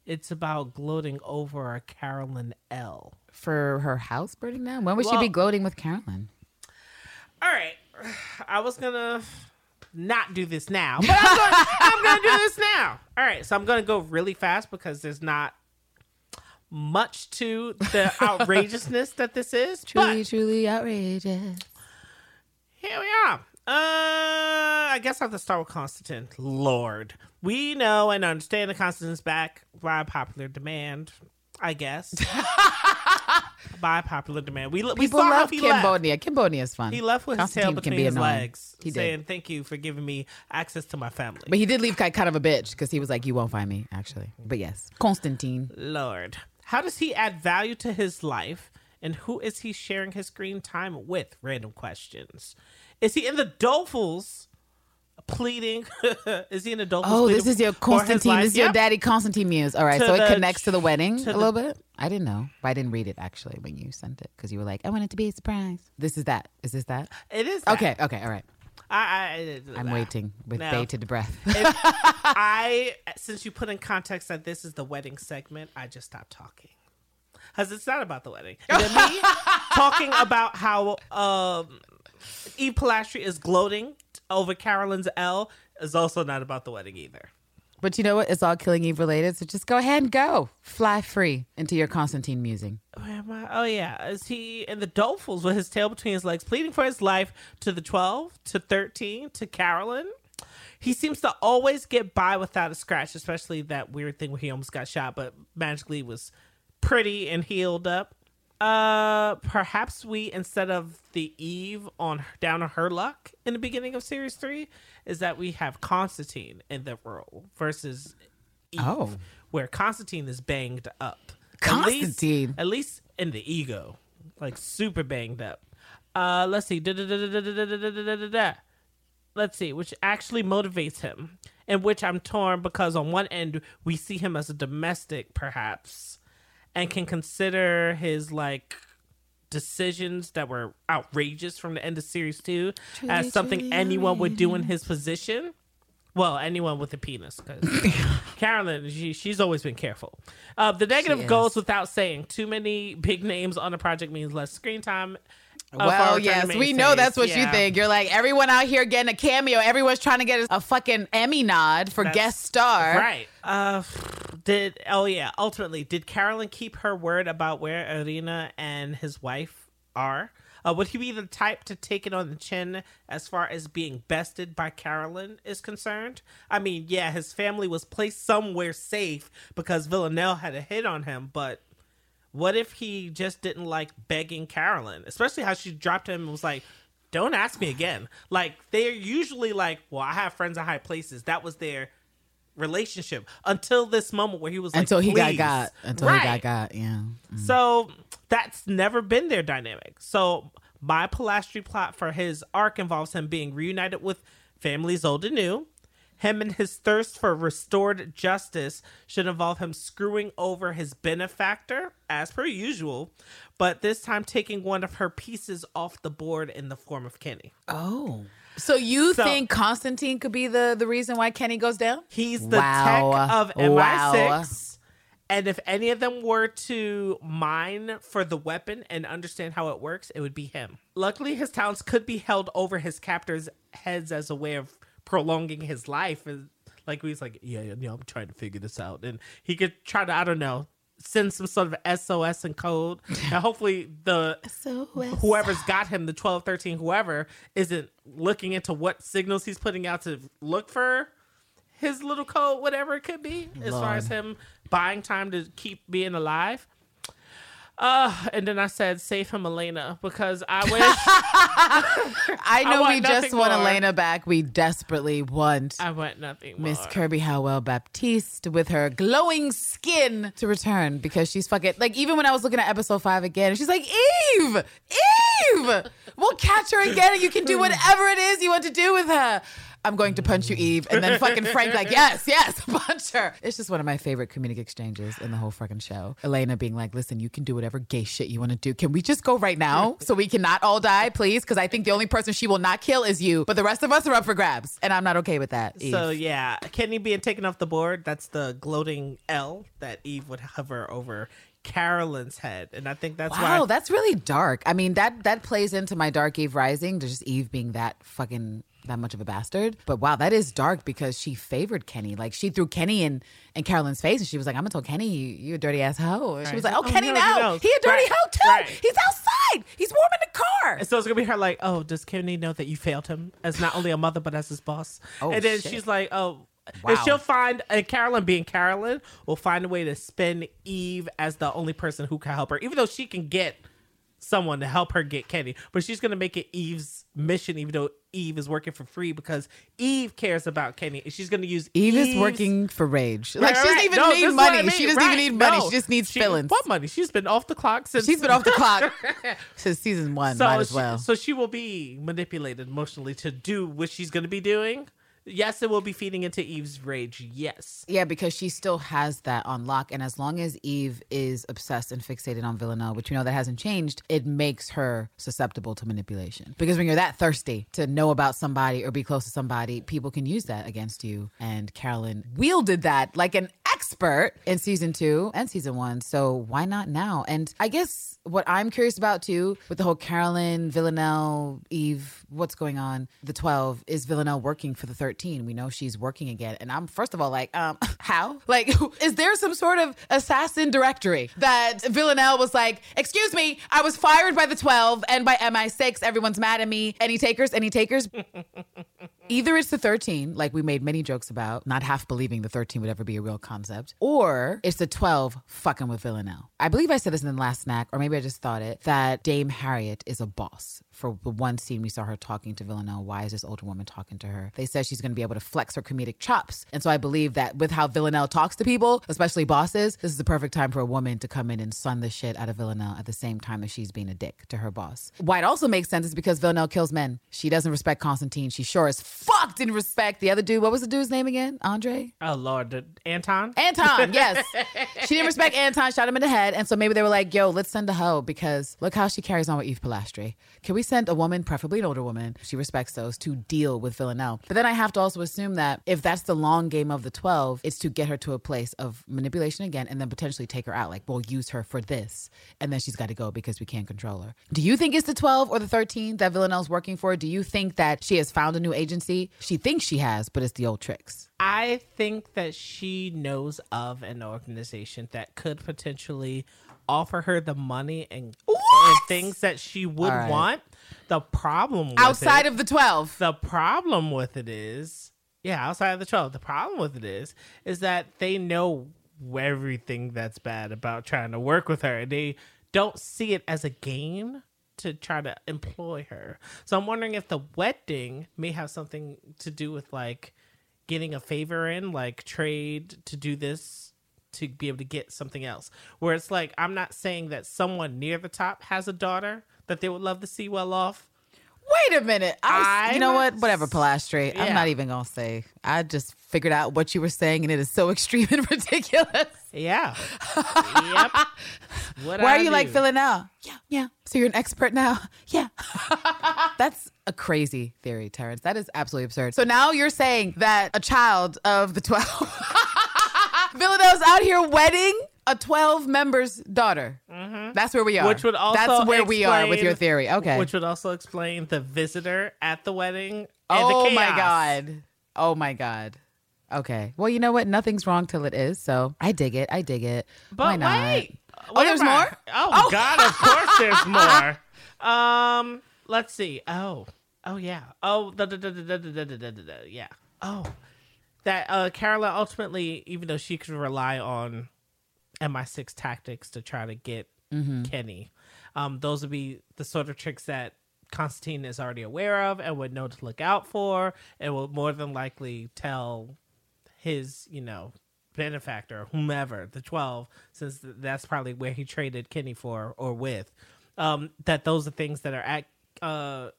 It's about gloating over a Carolyn L. For her house burning down? When would she be gloating with Carolyn? All right, [SIGHS] I was gonna not do this now, but I'm gonna, I'm gonna do this now. All right, so I'm gonna go really fast because there's not much to the [LAUGHS] outrageousness that this is. Truly, truly outrageous. Here we are. Uh, I guess I have to start with Konstantin. Lord, we know and understand that Konstantin's back by popular demand. I guess [LAUGHS] by popular demand. We we People saw how love. Cambodia. Cambodia is fun. He left with his tail Konstantin between be his annoying. legs, He did. saying "Thank you for giving me access to my family." But he did leave kind of a bitch because he was like, "You won't find me." Actually, but yes, Konstantin. Lord, how does he add value to his life? And who is he sharing his screen time with? Random questions. Is he in the Dolefuls pleading? [LAUGHS] is he in the Dolefuls? Oh, this is your Konstantin. This is your Yep. daddy Konstantin muse. All right, To so it connects to the wedding to a the- little bit. I didn't know, I didn't read it actually when you sent it because you were like, "I want it to be a surprise." This is that. Is this that? It is that. Okay. Okay. All right. I, I, I'm waiting with No. bated breath. [LAUGHS] I, since you put in context that this is the wedding segment, I just stopped talking. Because it's not about the wedding. Me [LAUGHS] talking about how um, Eve Polastri is gloating over Carolyn's L is also not about the wedding either. but you know what? It's all Killing Eve related. So just go ahead and go fly free into your Konstantin musing. Where am I? Oh, yeah. Is he in the dolefuls with his tail between his legs, pleading for his life to the 12, to 13, to Carolyn? He seems to always get by without a scratch, especially that weird thing where he almost got shot, but magically was pretty and healed up. Uh, perhaps we instead of the Eve on down on her luck in the beginning of series three is that we have Konstantin in the role versus Eve, oh. where Konstantin is banged up. Konstantin, at least, at least in the ego, like super banged up. Uh, let's see. Let's see, which actually motivates him, in which I'm torn because on one end we see him as a domestic, perhaps and can consider his like decisions that were outrageous from the end of series two as something anyone would do in his position. Well, anyone with a penis, because [LAUGHS] Carolyn, she, she's always been careful. Uh, the negative goes without saying. Too many big names on a project means less screen time. uh, for our Well, yes, we know that's what you think. You're like everyone out here getting a cameo. Everyone's trying to get a fucking Emmy nod for That's- guest star. Right. Uh, did oh yeah. Ultimately, did Carolyn keep her word about where Irina and his wife are? Uh, would he be the type to take it on the chin as far as being bested by Carolyn is concerned? I mean, yeah, his family was placed somewhere safe because Villanelle had a hit on him, but what if he just didn't like begging Carolyn, especially how she dropped him and was like, "Don't ask me again." Like they're usually like, "Well, I have friends in high places." That was their relationship until this moment where he was like, Until he got "Please." got. Until he got got. Yeah. Mm-hmm. So that's never been their dynamic. So my Polastri plot for his arc involves him being reunited with families old and new. Him and his thirst for restored justice should involve him screwing over his benefactor, as per usual, but this time taking one of her pieces off the board in the form of Kenny. Oh. So you So- think Konstantin could be the the reason why Kenny goes down? He's the Wow. tech of Wow. MI6. And if any of them were to mine for the weapon and understand how it works, it would be him. Luckily, his talents could be held over his captors' heads as a way of prolonging his life. And like he's like, yeah, yeah, yeah, I'm trying to figure this out, and he could try to, I don't know, send some sort of SOS and code, [LAUGHS] and hopefully the whoever's got him, the 12, 13, whoever, isn't looking into what signals he's putting out to look for his little code, whatever it could be, as far as him buying time to keep being alive. Uh, and then I said, save him, Elena, because I [LAUGHS] wish I know want we just want more. Elena back. We desperately want I want nothing more. Miss Kirby Howell Baptiste with her glowing skin to return because she's fucking like even when I was looking at episode five again, she's like, Eve, Eve, we'll catch her again and you can do [LAUGHS] whatever it is you want to do with her. I'm going to punch you, Eve. And then fucking Frank, like, [LAUGHS] yes, yes, [LAUGHS] punch her. It's just one of my favorite comedic exchanges in the whole fucking show. Elena being like, listen, you can do whatever gay shit you want to do. Can we just go right now [LAUGHS] so we cannot all die, please? Because I think the only person she will not kill is you, but the rest of us are up for grabs. And I'm not okay with that. Eve. So yeah, Kenny being taken off the board, that's the gloating L that Eve would hover over Carolyn's head. And I think that's Wow, why that's really dark. I mean, that that plays into my Dark Eve Rising, just Eve being that fucking that much of a bastard. But wow, that is dark because she favored Kenny. Like she threw Kenny in in Carolyn's face, and she was like, "I'm gonna tell Kenny you, you a dirty ass hoe." And she was like, "Oh, Oh, Kenny, no, now knows. he a dirty Right, hoe too. right. He's outside. He's warm in the car." So it's gonna be her like, oh, does Kenny know that you failed him as not only a mother but as his boss? [LAUGHS] Oh, and then shit. she's like, oh, Wow. and she'll find and Carolyn being Carolyn will find a way to spin Eve as the only person who can help her, even though she can get someone to help her get Kenny, but she's gonna make it Eve's mission, even though Eve is working for free because Eve cares about Kenny, and she's gonna use Eve is Eve's- working for rage. Right, Like she doesn't right. even No, need is money. I mean. She doesn't Right. even need money. No. She just needs She- fillings. What money? She's been off the clock since She's been off the clock [LAUGHS] since season one. so might as she, well. so she will be manipulated emotionally to do what she's going to be doing. Yes, it will be feeding into Eve's rage. Yes. Yeah, because she still has that on lock. And as long as Eve is obsessed and fixated on Villanelle, which we know that hasn't changed, it makes her susceptible to manipulation. Because when you're that thirsty to know about somebody or be close to somebody, people can use that against you. And Carolyn wielded that like an expert in season two and season one. So why not now? And I guess what I'm curious about too, with the whole Carolyn, Villanelle, Eve, what's going on, the 12, is Villanelle working for the 13? We know she's working again. And I'm, first of all, like, um, [LAUGHS] how? Like, [LAUGHS] is there some sort of assassin directory that Villanelle was like, excuse me, I was fired by the 12 and by MI6. Everyone's mad at me. Any takers? Any takers? [LAUGHS] Either it's the 13, like we made many jokes about, not half believing the 13 would ever be a real concept, or it's the 12 fucking with Villanelle. I believe I said this in the last snack, or maybe I just thought it, that Dame Harriet is a boss for the one scene we saw her talking to Villanelle. Why is this older woman talking to her? They said she's going to be able to flex her comedic chops. And so I believe that with how Villanelle talks to people, especially bosses, this is the perfect time for a woman to come in and sun the shit out of Villanelle at the same time that she's being a dick to her boss. Why it also makes sense is because Villanelle kills men. She doesn't respect Konstantin. She sure as fuck didn't respect the other dude. What was the dude's name again? Andre? Oh Lord, the, Anton. Anton, [LAUGHS] yes. she didn't respect Anton, shot him in the head. And so maybe they were like, yo, let's send a hoe because look how she carries on with Eve Polastri. Can we send a woman, preferably an older woman, she respects those, to deal with Villanelle? But then I have to also assume that if that's the long game of the 12, it's to get her to a place of manipulation again and then potentially take her out. Like, we'll use her for this. And then she's got to go because we can't control her. Do you think it's the 12 or the 13 that Villanelle's working for? Do you think that she has found a new agency? She thinks she has, but it's the old tricks. I think that she knows of an organization that could potentially offer her the money and, and things that she would right. want. The problem with Outside it, of the 12. the problem with it is, yeah, outside of the 12, the problem with it is, is that they know everything that's bad about trying to work with her. They don't see it as a game to try to employ her. So I'm wondering if the wedding may have something to do with like getting a favor in, like trade to do this to be able to get something else. Where it's like, I'm not saying that someone near the top has a daughter that they would love to see well off. Wait a minute. I, you know what? Whatever, Polastri. I'm not even going to say. I just figured out what you were saying, and it is so [LAUGHS] extreme and ridiculous. Yeah. yep. [LAUGHS] What Why I are you like do. feeling now? Yeah, yeah. So you're an expert now? [LAUGHS] Yeah. That's a crazy theory, Terrance. That is absolutely absurd. So now you're saying that a child of the 12, Villanelle's out here wedding a 12 members daughter. That's where we are. Mm-hmm. Which would also That's where we are with your theory. Okay. Which would also explain the visitor at the wedding. And Oh the my god. Oh my god. Okay. Well, you know what? Nothing's wrong till it is. So I dig it. I dig it. But Why not? wait. Oh, there's more? Oh, Oh. God, of course there's [LAUGHS] more. Um, let's see. Oh, oh yeah. Oh, da, da, da, da, da, da, da, da, da, da, yeah. Oh, that uh, Carola ultimately, even though she could rely on MI6 tactics to try to get Mm-hmm. Kenny, um, those would be the sort of tricks that Konstantin is already aware of and would know to look out for, and will more than likely tell his, you know, benefactor, whomever, the 12, since that's probably where he traded Kenny for or with, um, that those are things that are at, uh,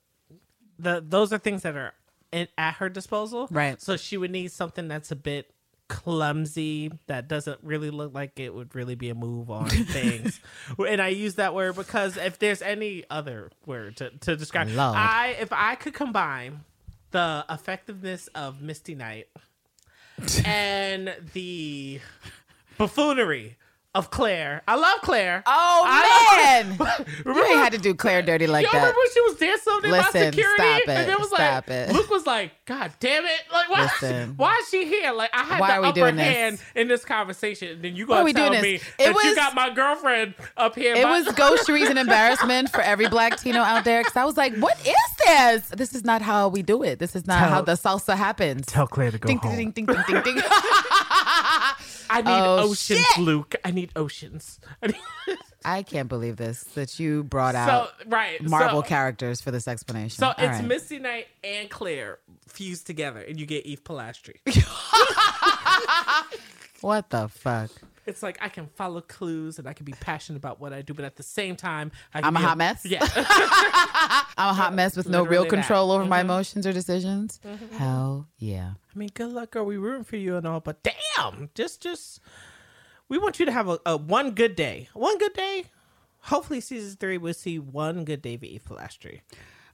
the those are things that are in, at her disposal. Right. So she would need something that's a bit clumsy that doesn't really look like it would really be a move on [LAUGHS] things and i use that word because if there's any other word to, to describe Lord. i if i could combine the effectiveness of Misty Knight [LAUGHS] and the buffoonery of Claire. I love Claire. Oh I man. love- [LAUGHS] you ain't had to do Claire dirty like Y'all that. remember when she was dancing over there by Listen, security? stop it, And it was stop like, it. Luke was like, God damn it. Like, why, Listen. [LAUGHS] why is she here? Like, I had Why the upper doing this? hand in this conversation. And then you gonna tell me? It that you got my girlfriend up here. It by- was [LAUGHS] ghosteries and embarrassment for every black Tino out there. Cause I was like, what is this? This is not how we do it. This is not Tell- how the salsa happens. Tell Claire to go ding, home. ding, ding, ding, ding, ding, ding. I need Oh, oceans, shit. Luke. I need oceans. I [LAUGHS] need- I can't believe this that you brought out so, right. Marvel so, characters for this explanation. So All it's right. Misty Knight and Claire fused together, and you get Eve Polastri. [LAUGHS] What the fuck? It's like I can follow clues and I can be passionate about what I do, but at the same time, I I'm a hot mess? Yeah, [LAUGHS] [LAUGHS] I'm a hot mess with no real Literally that. Mm-hmm. control over my emotions or decisions. Hell yeah. I mean, good luck, girl. We rooting for you and all, but damn, just just we want you to have a, a one good day, one good day. Hopefully, season three we'll see one good day for Polastri.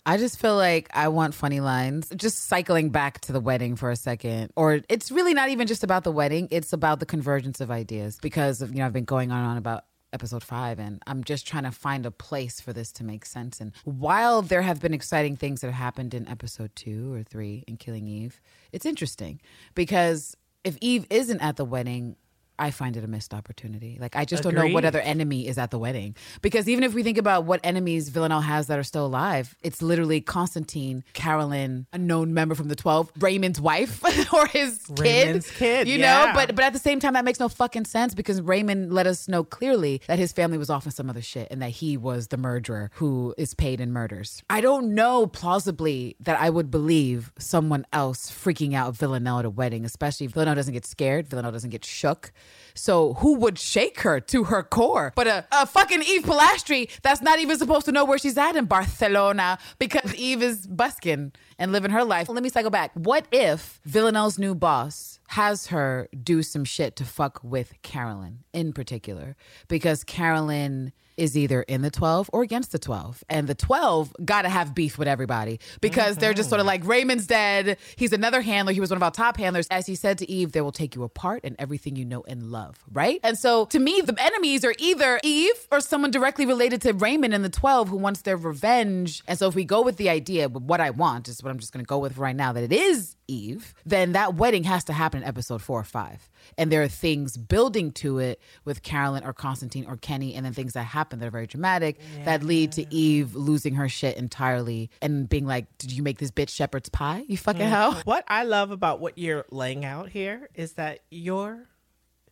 I just feel like I want funny lines. Just cycling back to the wedding for a second. Or it's really not even just about the wedding, it's about the convergence of ideas because of, you know, I've been going on and on about episode 5 and I'm just trying to find a place for this to make sense and while there have been exciting things that have happened in episode 2 or 3 in Killing Eve, it's interesting because if Eve isn't at the wedding, I find it a missed opportunity. Like I just don't know what other enemy is at the wedding. Because even if we think about what enemies Villanelle has that are still alive, it's literally Konstantin, Carolyn, a known member from the Twelve, Raymond's wife [LAUGHS] or his kid. Raymond's kid, You yeah. know, but but at the same time that makes no fucking sense because Raymond let us know clearly that his family was off in some other shit and that he was the murderer who is paid in murders. I don't know plausibly that I would believe someone else freaking out Villanelle at a wedding, especially if Villanelle doesn't get scared, Villanelle doesn't get shook. So who would shake her to her core? But a, a fucking Eve Polastri that's not even supposed to know where she's at in Barcelona because [LAUGHS] Eve is busking and living her life. Let me cycle back. What if Villanelle's new boss has her do some shit to fuck with Carolyn in particular? Because Carolyn is either in the 12 or against the 12. And the 12 got to have beef with everybody because they're just sort of mm-hmm. like Raymond's dead. He's another handler. He was one of our top handlers. As he said to Eve, they will take you apart and everything you know and love, right? And so to me, the enemies are either Eve or someone directly related to Raymond in the 12 who wants their revenge. And so if we go with the idea, but what I want is what I'm just going to go with right now, that it is Eve, then that wedding has to happen in episode four or five. And there are things building to it with Carolyn or Konstantin or Kenny, and then things that happen that are very dramatic that lead to Eve losing her shit entirely and being like, Did you make this bitch shepherd's pie? You fucking mm. hell. What I love about what you're laying out here is that you're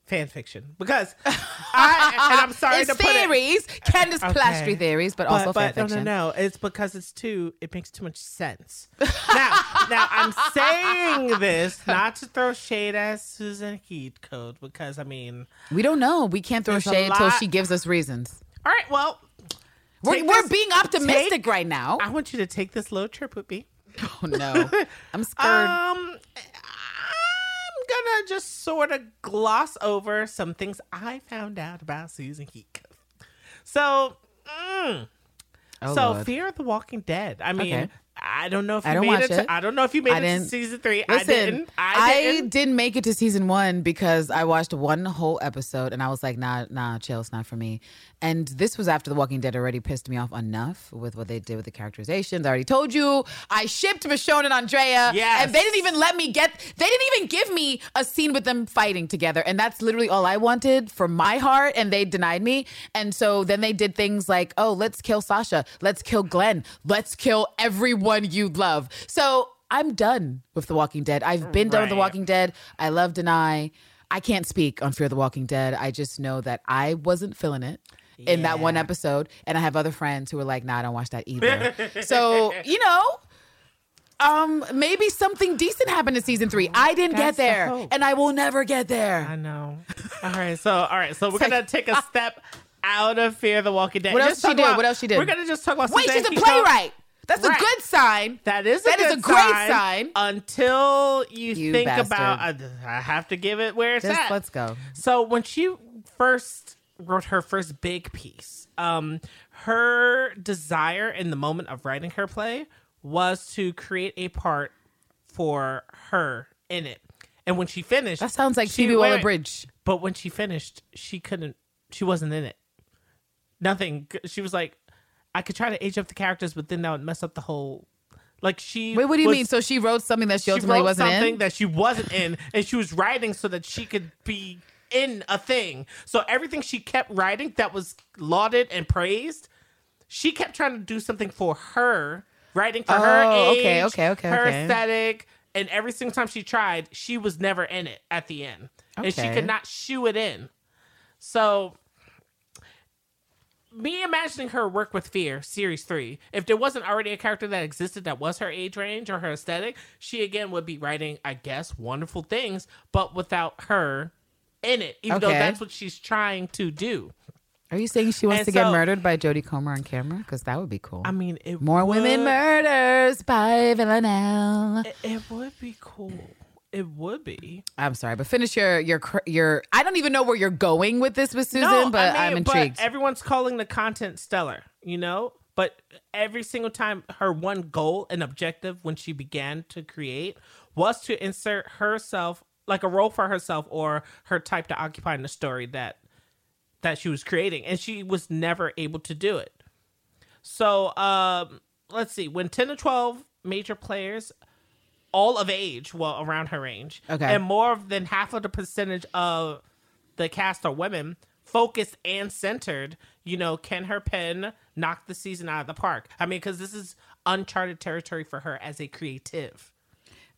fan fiction because I and I'm sorry it's to put it. theories, Candace Okay. Polastri theories, but, also but fan no, no, fiction. no. It's because it's too. It makes too much sense. now, now I'm saying this not to throw shade at Susan Heat Heathcote because I mean, We don't know. We can't throw shade until she gives us reasons. all right, well, We're, take we're being optimistic take- right now. I want you to take this little trip with me. Oh no, I'm scared. [LAUGHS] Um, I'm gonna just sort of gloss over some things I found out about Susan Heathcote. So, mm, oh, so Lord. Fear of the Walking Dead. I mean, Okay. I don't know if you I don't made watch it. To, it. I don't know if you made I it to didn't- season three. Listen, I didn't. I didn't. make it to season one because I watched one whole episode and I was like, nah, nah, chill, it's not for me. And this was after The Walking Dead already pissed me off enough with what they did with the characterizations. I already told you I shipped Michonne and Andrea. Yes. And they didn't even let me get, they didn't even give me a scene with them fighting together. And that's literally all I wanted for my heart. And they denied me. And so then they did things like, oh, let's kill Sasha. Let's kill Glenn. Let's kill everyone you love. So I'm done with The Walking Dead. I've been done with The Walking Dead. I love Deny. I can't speak on Fear the Walking Dead. I just know that I wasn't feeling it in that one episode. And I have other friends who were like, nah, I don't watch that either. [LAUGHS] so, you know, um, maybe something decent happened in season three. I didn't That's get there. hope. And I will never get there. I know. All right, so all right, so we're like- gonna take a step out of Fear the Walking Dead. What else she did? about- What else she did? We're gonna just talk about. Wait, she's a playwright. That's Right. a good sign. That is a That is a great sign, sign. Until you, You think bastard. about, uh, I have to give it where it's Just at. let's go. So when she first wrote her first big piece, um, her desire in the moment of writing her play was to create a part for her in it. And when she finished, That sounds like she- Phoebe Waller. Bridge. But when she finished, she couldn't. She wasn't in it. Nothing. She was like, I could try to age up the characters, but then that would mess up the whole. Like she. Wait, what do you was- mean? So she wrote something that she she ultimately wrote wasn't something in? that she wasn't in, and she was writing so that she could be in a thing. So everything she kept writing that was lauded and praised, she kept trying to do something for her, writing for her Oh, age, okay, okay, okay, her okay. aesthetic, and every single time she tried, she was never in it at the end, and she could not shoe it in. So me imagining her work with fear series three if there wasn't already a character that existed that was her age range or her aesthetic she again would be writing i guess wonderful things but without her in it even though that's what she's trying to do Are you saying she wants And to get murdered by Jodie Comer on camera? Because that would be cool. i mean More women murders by Villanelle. it, it would be cool it would be I'm sorry, but finish your your your. I don't even know where you're going with this with Susan, No, but I I'm mean, intrigued. But everyone's calling the content stellar, you know? But every single time her one goal and objective when she began to create was to insert herself like a role for herself or her type to occupy in the story that that she was creating and she was never able to do it. So, um let's see, when 10 to 12 major players all of age, well around her range, Okay. and more than half of the percentage of the cast are women, focused and centered, you know, can her pen knock the season out of the park? I mean, because this is uncharted territory for her as a creative.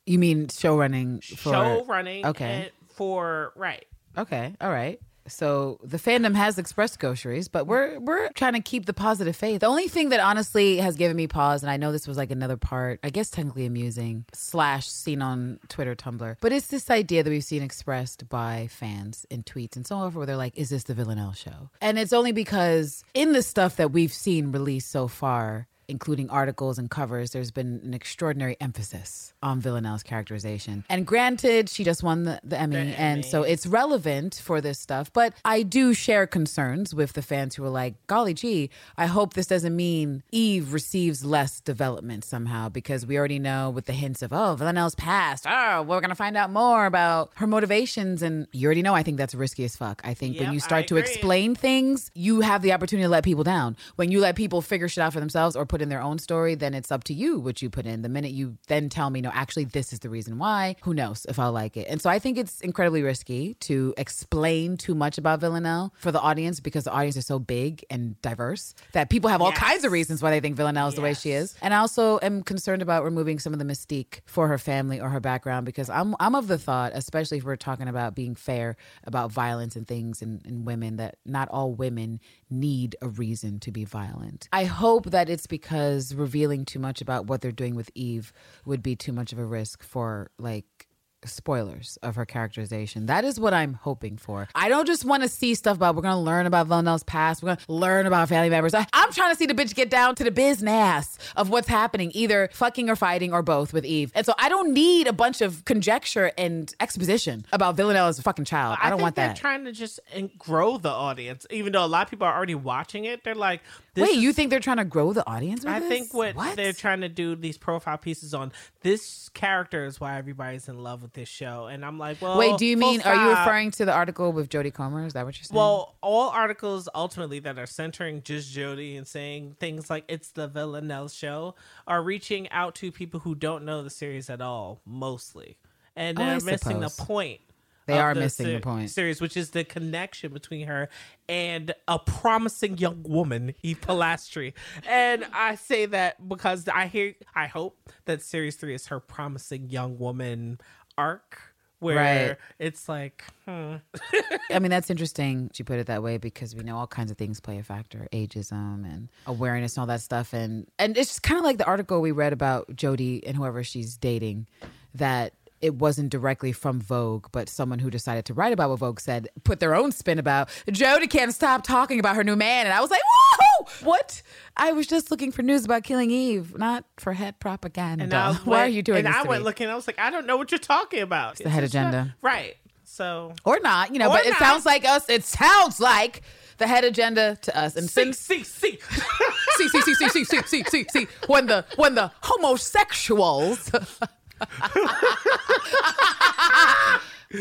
You mean show running for Show running Okay. for right. Okay, all right. So the fandom has expressed gaucheries, but we're we're trying to keep the positive faith. The only thing that honestly has given me pause, and I know this was like another part, I guess technically amusing slash seen on Twitter, Tumblr, but it's this idea that we've seen expressed by fans in tweets and so on, where they're like, "Is this the Villanelle show?" And it's only because in the stuff that we've seen released so far. Including articles and covers, there's been an extraordinary emphasis on Villanelle's characterization. And granted, she just won the, the Emmy, The and so it's relevant for this stuff. But I do share concerns with the fans who are like, golly gee, I hope this doesn't mean Eve receives less development somehow because we already know with the hints of, oh, Villanelle's past. Oh, we're going to find out more about her motivations. And you already know, I think that's risky as fuck. I think when you start to explain things, you have the opportunity to let people down. When you let people figure shit out for themselves or put in their own story, then it's up to you what you put in. The minute you then tell me, no, actually, this is the reason why, who knows if I'll like it. And so I think it's incredibly risky to explain too much about Villanelle for the audience because the audience is so big and diverse that people have all Yes. kinds of reasons why they think Villanelle is the way she is. And I also am concerned about removing some of the mystique for her family or her background because I'm I'm of the thought, especially if we're talking about being fair about violence and things and, and women, that not all women need a reason to be violent. I hope that it's because revealing too much about what they're doing with Eve would be too much of a risk for like spoilers of her characterization. That is what I'm hoping for. I don't just want to see stuff about we're going to learn about Villanelle's past. We're going to learn about family members. I, I'm trying to see the bitch get down to the business of what's happening, either fucking or fighting or both with Eve. And so I don't need a bunch of conjecture and exposition about Villanelle as a fucking child. I, don't want they're that. trying to just grow the audience, even though a lot of people are already watching it. They're like, Wait, you think they're trying to grow the audience? I this? think what, they're trying to do these profile pieces on this character is why everybody's in love with this show, and I'm like, well, Wait, do you mean are you referring to the article with Jodie Comer? Is that what you're saying? Well, all articles ultimately that are centering just Jodie and saying things like it's the Villanelle show are reaching out to people who don't know the series at all, mostly, and Oh, they're missing the point. They are missing the point. Series, which is the connection between her and a promising young woman, Eve Polastri. and I say that because I hear, I hope that series three is her promising young woman arc, where Right. it's like, hmm, [LAUGHS] I mean, that's interesting. You put it that way because we know all kinds of things play a factor, ageism and awareness and all that stuff. And and it's just kind of like the article we read about Jodie and whoever she's dating, that it wasn't directly from Vogue, but someone who decided to write about what Vogue said, put their own spin about Jodie can't stop talking about her new man. And I was like, whoa, what? I was just looking for news about killing Eve, not for head propaganda. And I Why are you doing And this And I went me? looking. I was like, I don't know what you're talking about. the head It's not- agenda. right? So or not, you know, but it sounds like us. It sounds like the head agenda to us. And see, see, see. [LAUGHS] see, see, see, see, see, see, see, see, see, when the when the homosexuals.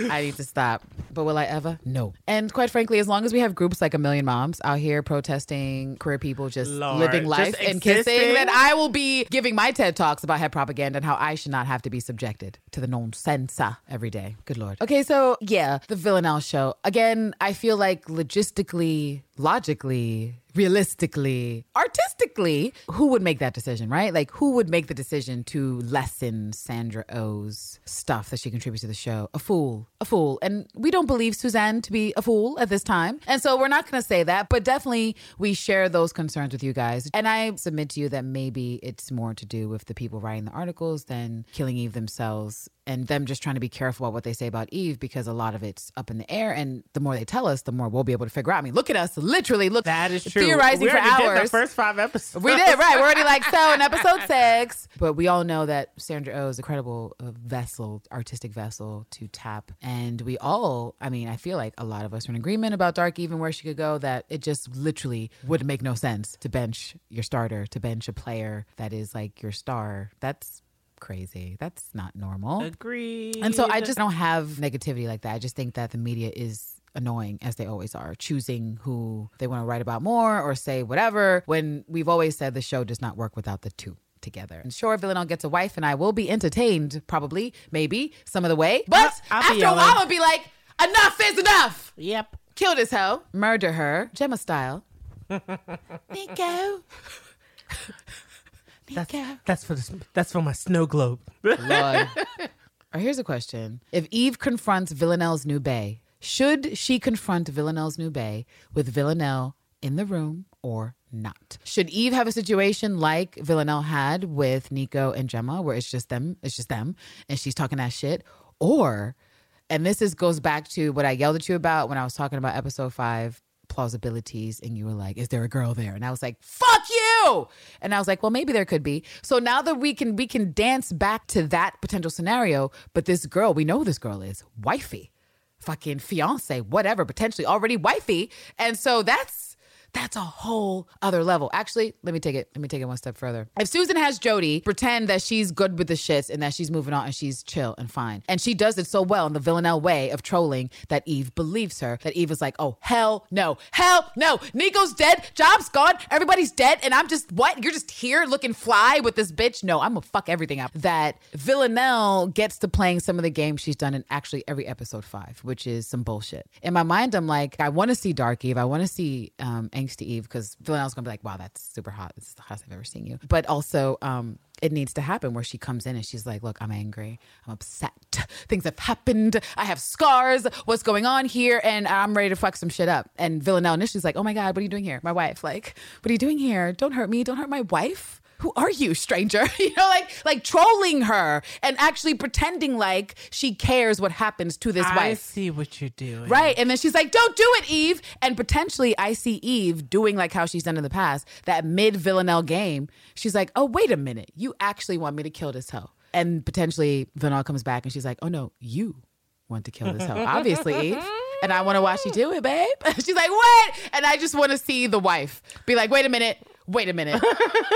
I need to stop. But will I ever? No. And quite frankly, as long as we have groups like A Million Moms out here protesting queer people just Lord, living life just and kissing, then I will be giving my TED Talks about head propaganda and how I should not have to be subjected to the nonsense uh, every day. Good Lord. Okay, so yeah, the Villanelle show. Again, I feel like logistically, logically, realistically, artistically, who would make that decision, right? Like, who would make the decision to lessen Sandra Oh's stuff that she contributes to the show? A fool, a fool. And we don't believe Suzanne to be a fool at this time. And so we're not going to say that, but definitely we share those concerns with you guys. And I submit to you that maybe it's more to do with the people writing the articles than Killing Eve themselves and them just trying to be careful about what they say about Eve because a lot of it's up in the air. And the more they tell us, the more we'll be able to figure out. I mean, look at us, literally look That is true. Theorizing we for Did the first five episodes. We did, right. We're already like, so in episode [LAUGHS] six. But we all know that Sandra Oh is a credible uh, vessel, artistic vessel to tap. And we all, I mean, I feel like a lot of us are in agreement about Dark Even where she could go, that it just literally would make no sense to bench your starter, to bench a player that is like your star. That's crazy. That's not normal. Agreed. And so I just don't have negativity like that. I just think that the media is annoying as they always are, choosing who they want to write about more or say whatever when we've always said the show does not work without the two together. And sure, Villanelle gets a wife and I will be entertained, probably, maybe, some of the way. But I'll after a while, I'll be like, Enough is enough. Yep. Kill this hoe. Murder her. Gemma style. [LAUGHS] Niko. [LAUGHS] That's Niko. that's for the, that's for my snow globe. [LAUGHS] Lord. or here's a question. If Eve confronts Villanelle's new bae, should she confront Villanelle's new bae with Villanelle in the room or not? Should Eve have a situation like Villanelle had with Niko and Gemma where it's just them, it's just them, and she's talking that shit? Or, and this is goes back to what I yelled at you about when I was talking about episode five plausibilities and you were like is there a girl there and i was like fuck you and i was like well maybe there could be so now that we can we can dance back to that potential scenario but this girl we know this girl is wifey fucking fiance whatever potentially already wifey. And so that's that's a whole other level. Actually, let me take it. Let me take it one step further. If Susan has Jodie pretend that she's good with the shits and that she's moving on and she's chill and fine, and she does it so well in the Villanelle way of trolling that Eve believes her. That Eve is like, "Oh hell no, hell no, Niko's dead, job's gone, everybody's dead, and I'm just what? You're just here looking fly with this bitch? No, I'm gonna fuck everything up." That Villanelle gets to playing some of the games she's done in actually every episode five, which is some bullshit. In my mind, I'm like, I want to see Dark Eve, I want to see um, Angsty Eve because Villanelle's gonna be like, wow, that's super hot. Is the hottest I've ever seen you. But also, um, it needs to happen where she comes in and she's like, look, I'm angry. I'm upset. [LAUGHS] Things have happened. I have scars. What's going on here? And I'm ready to fuck some shit up. And Villanelle initially's like, oh my God, what are you doing here? My wife, like, what are you doing here? Don't hurt me. Don't hurt my wife. Who are you, stranger? [LAUGHS] you know, like like trolling her and actually pretending like she cares what happens to this I wife. I see what you're doing. Right. And then she's like, don't do it, Eve. And potentially, I see Eve doing like how she's done in the past, that mid Villanelle game. She's like, oh, wait a minute. You actually want me to kill this hoe. And potentially, Villanelle comes back and she's like, oh, no, you want to kill this hoe. [LAUGHS] Obviously, Eve. And I want to watch you do it, babe. [LAUGHS] she's like, what? And I just want to see the wife be like, wait a minute. Wait a minute.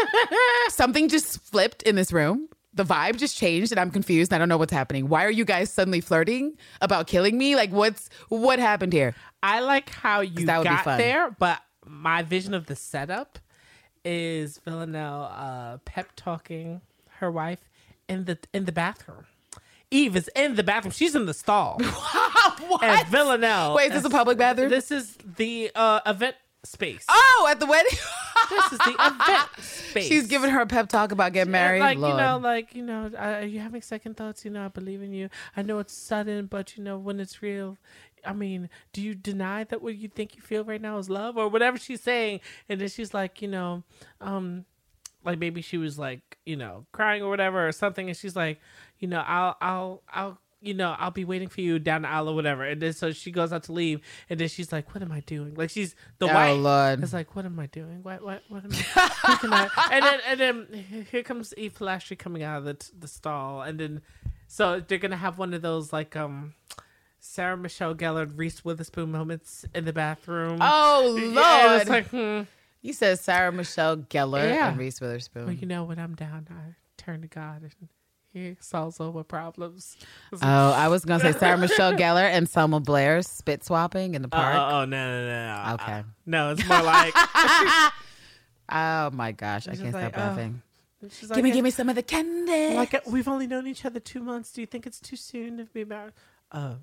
[LAUGHS] Something just flipped in this room. The vibe just changed and I'm confused. I don't know what's happening. Why are you guys suddenly flirting about killing me? Like what's what happened here? I like how you that would be got fun. there, but my vision of the setup is Villanelle uh, pep talking her wife in the in the bathroom. Eve is in the bathroom. She's in the stall. [LAUGHS] what? And Villanelle. Wait, is this a public bathroom? This is the uh, event space. oh, at the wedding. [LAUGHS] This is the event space. [LAUGHS] She's giving her a pep talk about getting married. Like Lord. you know, like you know, uh, are you having second thoughts? You know, I believe in you. I know it's sudden, but you know, when it's real, I mean, do you deny that what you think you feel right now is love or whatever she's saying? And then she's like, you know, um, like maybe she was like, you know, crying or whatever or something, and she's like, you know, I'll, I'll, I'll. You know, I'll be waiting for you down the aisle or whatever. And then so she goes out to leave, and then she's like, "What am I doing?" Like she's the Oh, wife. Lord. It's like, what am I doing? What what what am I? how can I? And then and then here comes Eve Lashley coming out of the the stall, and then so they're gonna have one of those like um Sarah Michelle Gellar, Reese Witherspoon moments in the bathroom. Oh [LAUGHS] Lord. It's like, hmm. you said Sarah Michelle Gellar Yeah. and Reese Witherspoon. Well, you know, when I'm down, I turn to God and He solves all my problems. Oh, I was gonna say Sarah Michelle Gellar and Selma Blair spit swapping in the Oh, park. oh, no, no, no, no. Okay. No, it's more like. [LAUGHS] oh my gosh, I can't just stop like, oh. laughing. She's Give me, give me some of the candy. Like uh, we've only known each other two months. Do you think it's too soon to be married? Uh,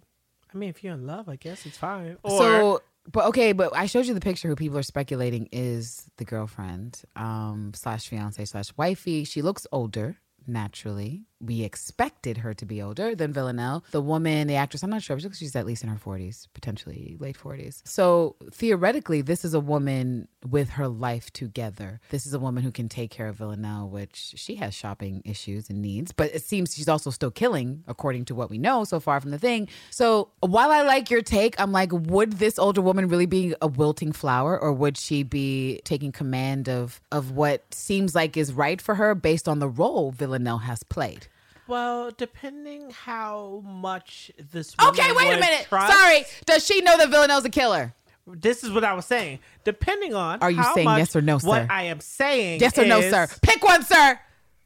I mean, if you're in love, I guess it's fine. Or, so, but okay, but I showed you the picture. Who people are speculating is the girlfriend, um, slash fiance slash wifey. She looks older. Naturally, we expected her to be older than Villanelle. The woman, the actress, I'm not sure. Like she's at least in her 40s, potentially late 40s. So theoretically, this is a woman with her life together. This is a woman who can take care of Villanelle, which she has shopping issues and needs, but it seems she's also still killing, according to what we know so far from the thing. So while I like your take, I'm like, would this older woman really be a wilting flower, or would she be taking command of of what seems like is right for her based on the role Villanelle has played? Well, depending how much this. Okay, wait a minute. trust- Sorry, does she know that Villanelle's a killer? This is what I was saying. Depending on. Are you saying much- yes or no, sir? What? I am saying. Yes or no, sir? Pick one, sir.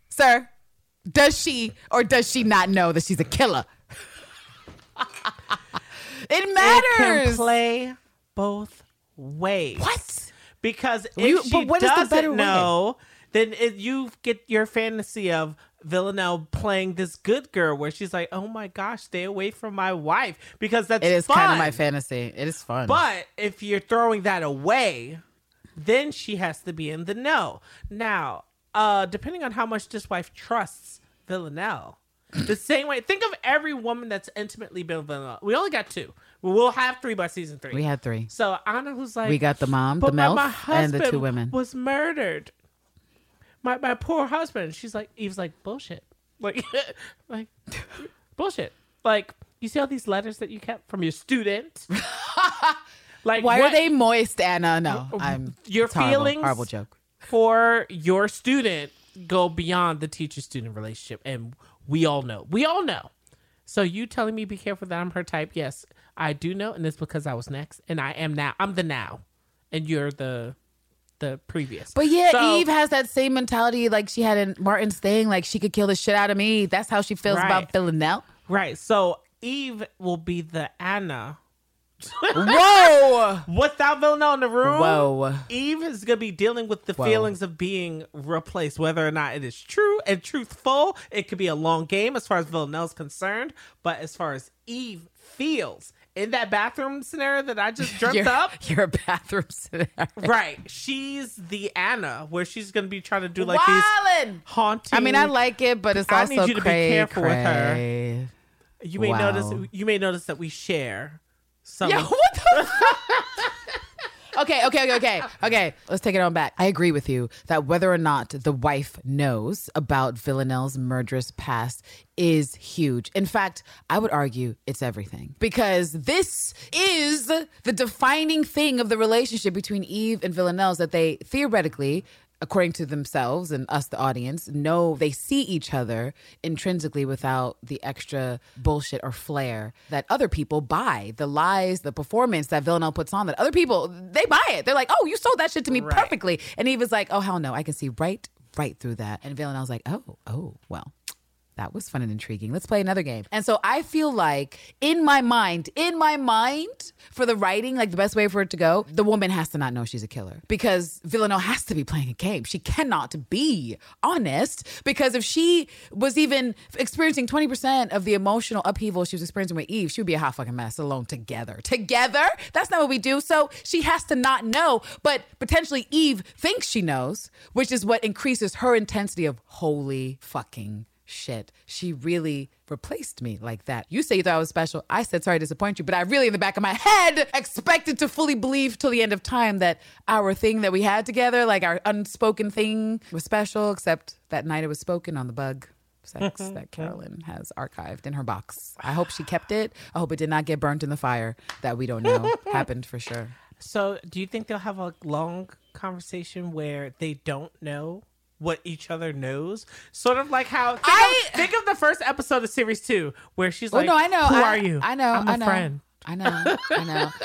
Sir, does she or does she not know that she's a killer? [LAUGHS] it It matters. can play both ways. What? Because if You- she but what is the doesn't better way? know, then it, you get your fantasy of Villanelle playing this good girl where she's like, "Oh my gosh, stay away from my wife," because that's It is kind of my fantasy. It is fun. But if you're throwing that away, then she has to be in the know. Now, uh, depending on how much this wife trusts Villanelle, the [CLEARS THROAT] same way. Think of every woman that's intimately been with Villanelle. We only got two. We'll have three by season three. we had three. So Anna, who's like, We got the mom, the MILF, and the two women. was murdered. My my poor husband. She's like, Eve's like bullshit. Like, [LAUGHS] like bullshit. Like, you see all these letters that you kept from your student. [LAUGHS] like, Why what- are they moist, Anna? No, I'm. Your horrible, feelings Horrible joke. for your student go beyond the teacher student relationship, and we all know. We all know. So you telling me be careful that I'm her type? Yes, I do know, and it's because I was next, and I am now. I'm the now, and you're the the previous. But yeah, So- Eve has that same mentality like she had in Martin's thing. Like she could kill the shit out of me. That's how she feels Right. about Villanelle. right. So Eve will be the Anna Whoa! [LAUGHS] without Villanelle in the room. Whoa. Eve is gonna be dealing with the Whoa. feelings of being replaced, whether or not it is true and truthful. It could be a long game as far as Villanelle's concerned, but as far as Eve feels in that bathroom scenario that I just [LAUGHS] dreamt You're, up, you're a bathroom scenario. right? She's the Anna, where she's gonna be trying to do like these haunting. I mean, I like it, but it's I also need you to be cray, with her. You may Wow. notice. You may notice that we share some. Yeah, [LAUGHS] what the Okay, okay, okay, okay, okay. Let's take it on back. I agree with you that whether or not the wife knows about Villanelle's murderous past is huge. In fact, I would argue it's everything because this is the defining thing of the relationship between Eve and Villanelle that they theoretically according to themselves and us, the audience, know they see each other intrinsically without the extra bullshit or flair that other people buy. The lies, the performance that Villanelle puts on that other people, they buy it. They're like, oh, you sold that shit to me Right. perfectly. And Eve was like, oh, hell no, I can see right, right through that. And Villanelle's like, oh, oh, well. That was fun and intriguing. Let's play another game. And so I feel like in my mind, in my mind, for the writing, like the best way for it to go, the woman has to not know she's a killer because Villanelle has to be playing a game. She cannot be honest because if she was even experiencing 20% of the emotional upheaval she was experiencing with Eve, she would be a hot fucking mess alone together. Together? That's not what we do. So she has to not know, but potentially Eve thinks she knows, which is what increases her intensity of holy fucking shit. She really replaced me like that. You say you thought I was special. I said sorry to disappoint you, but I really in the back of my head expected to fully believe till the end of time that our thing that we had together, like our unspoken thing was special, except that night it was spoken on the bug. Sex mm-hmm. that Carolyn mm-hmm. has archived in her box. I hope she kept it. I hope it did not get burnt in the fire that we don't know [LAUGHS] happened for sure. So, do you think they'll have a long conversation where they don't know what each other knows? Sort of like how think, I- of, think of the first episode of series two, where she's Well, like, no, I know. Who I, are you? I know. I'm a I know. friend." I know. I know. [LAUGHS]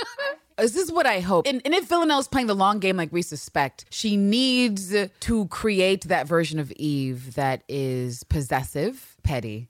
This is what I hope. And, and if Villanelle's playing the long game like we suspect, she needs to create that version of Eve that is possessive, petty,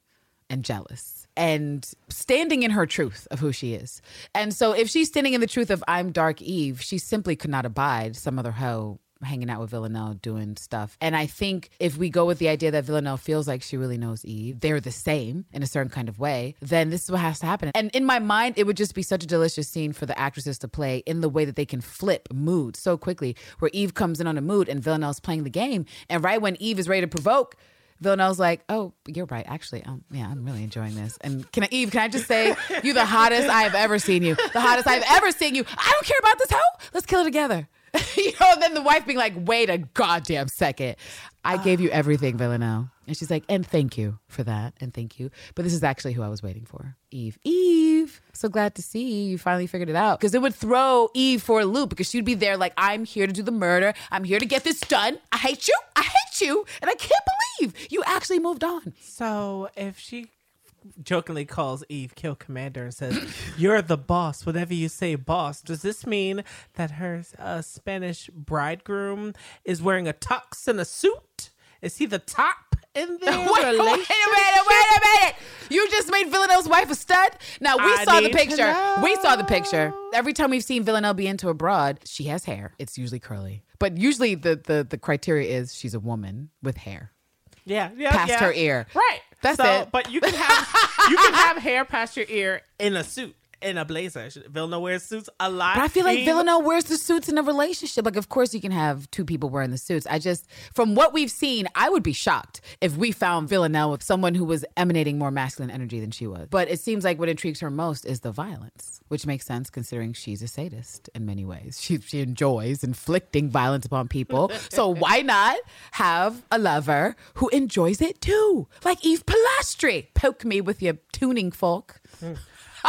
and jealous. And standing in her truth of who she is. And so if she's standing in the truth of I'm Dark Eve, she simply could not abide some other hoe hanging out with Villanelle doing stuff. And I think if we go with the idea that Villanelle feels like she really knows Eve, they're the same in a certain kind of way, then this is what has to happen. And in my mind, it would just be such a delicious scene for the actresses to play in the way that they can flip mood so quickly, where Eve comes in on a mood and Villanelle's playing the game. And right when Eve is ready to provoke, Villanelle's like, oh, you're right. Actually, um, yeah, I'm really enjoying this. And can I, Eve, can I just say, you're the hottest I have ever seen you. The hottest I've ever seen you. I don't care about this hoe. Let's kill it together. [LAUGHS] you know, and then the wife being like, wait a goddamn second. I gave you everything, Villanelle. And she's like, and thank you for that. And thank you. But this is actually who I was waiting for. Eve. Eve. So glad to see you finally figured it out. Because it would throw Eve for a loop because she'd be there like, I'm here to do the murder. I'm here to get this done. I hate you. I hate you. And I can't believe you actually moved on. So if she jokingly calls Eve Kill Commander and says, [LAUGHS] "You're the boss. Whatever you say, boss." Does this mean that her uh, Spanish bridegroom is wearing a tux and a suit? Is he the top in their [LAUGHS] Wait, wait a minute, wait a minute. You just made Villanelle's wife a stud? Now, we I saw the picture. We saw the picture. Every time we've seen Villanelle be into a broad, she has hair. It's usually curly. But usually the, the, the criteria is she's a woman with hair. Yeah, yeah, past yeah. her ear. Right. That's so, it. But you can have you can have [LAUGHS] hair past your ear in a suit, in a blazer. Villanelle wears suits a lot. But I feel like Villanelle wears the suits in a relationship. Like, of course, you can have two people wearing the suits. I just, from what we've seen, I would be shocked if we found Villanelle with someone who was emanating more masculine energy than she was. But it seems like what intrigues her most is the violence, which makes sense considering she's a sadist in many ways. She, she enjoys inflicting violence upon people. so [LAUGHS] why not have a lover who enjoys it too? Like Eve Polastri. Poke me with your tuning fork. Hmm.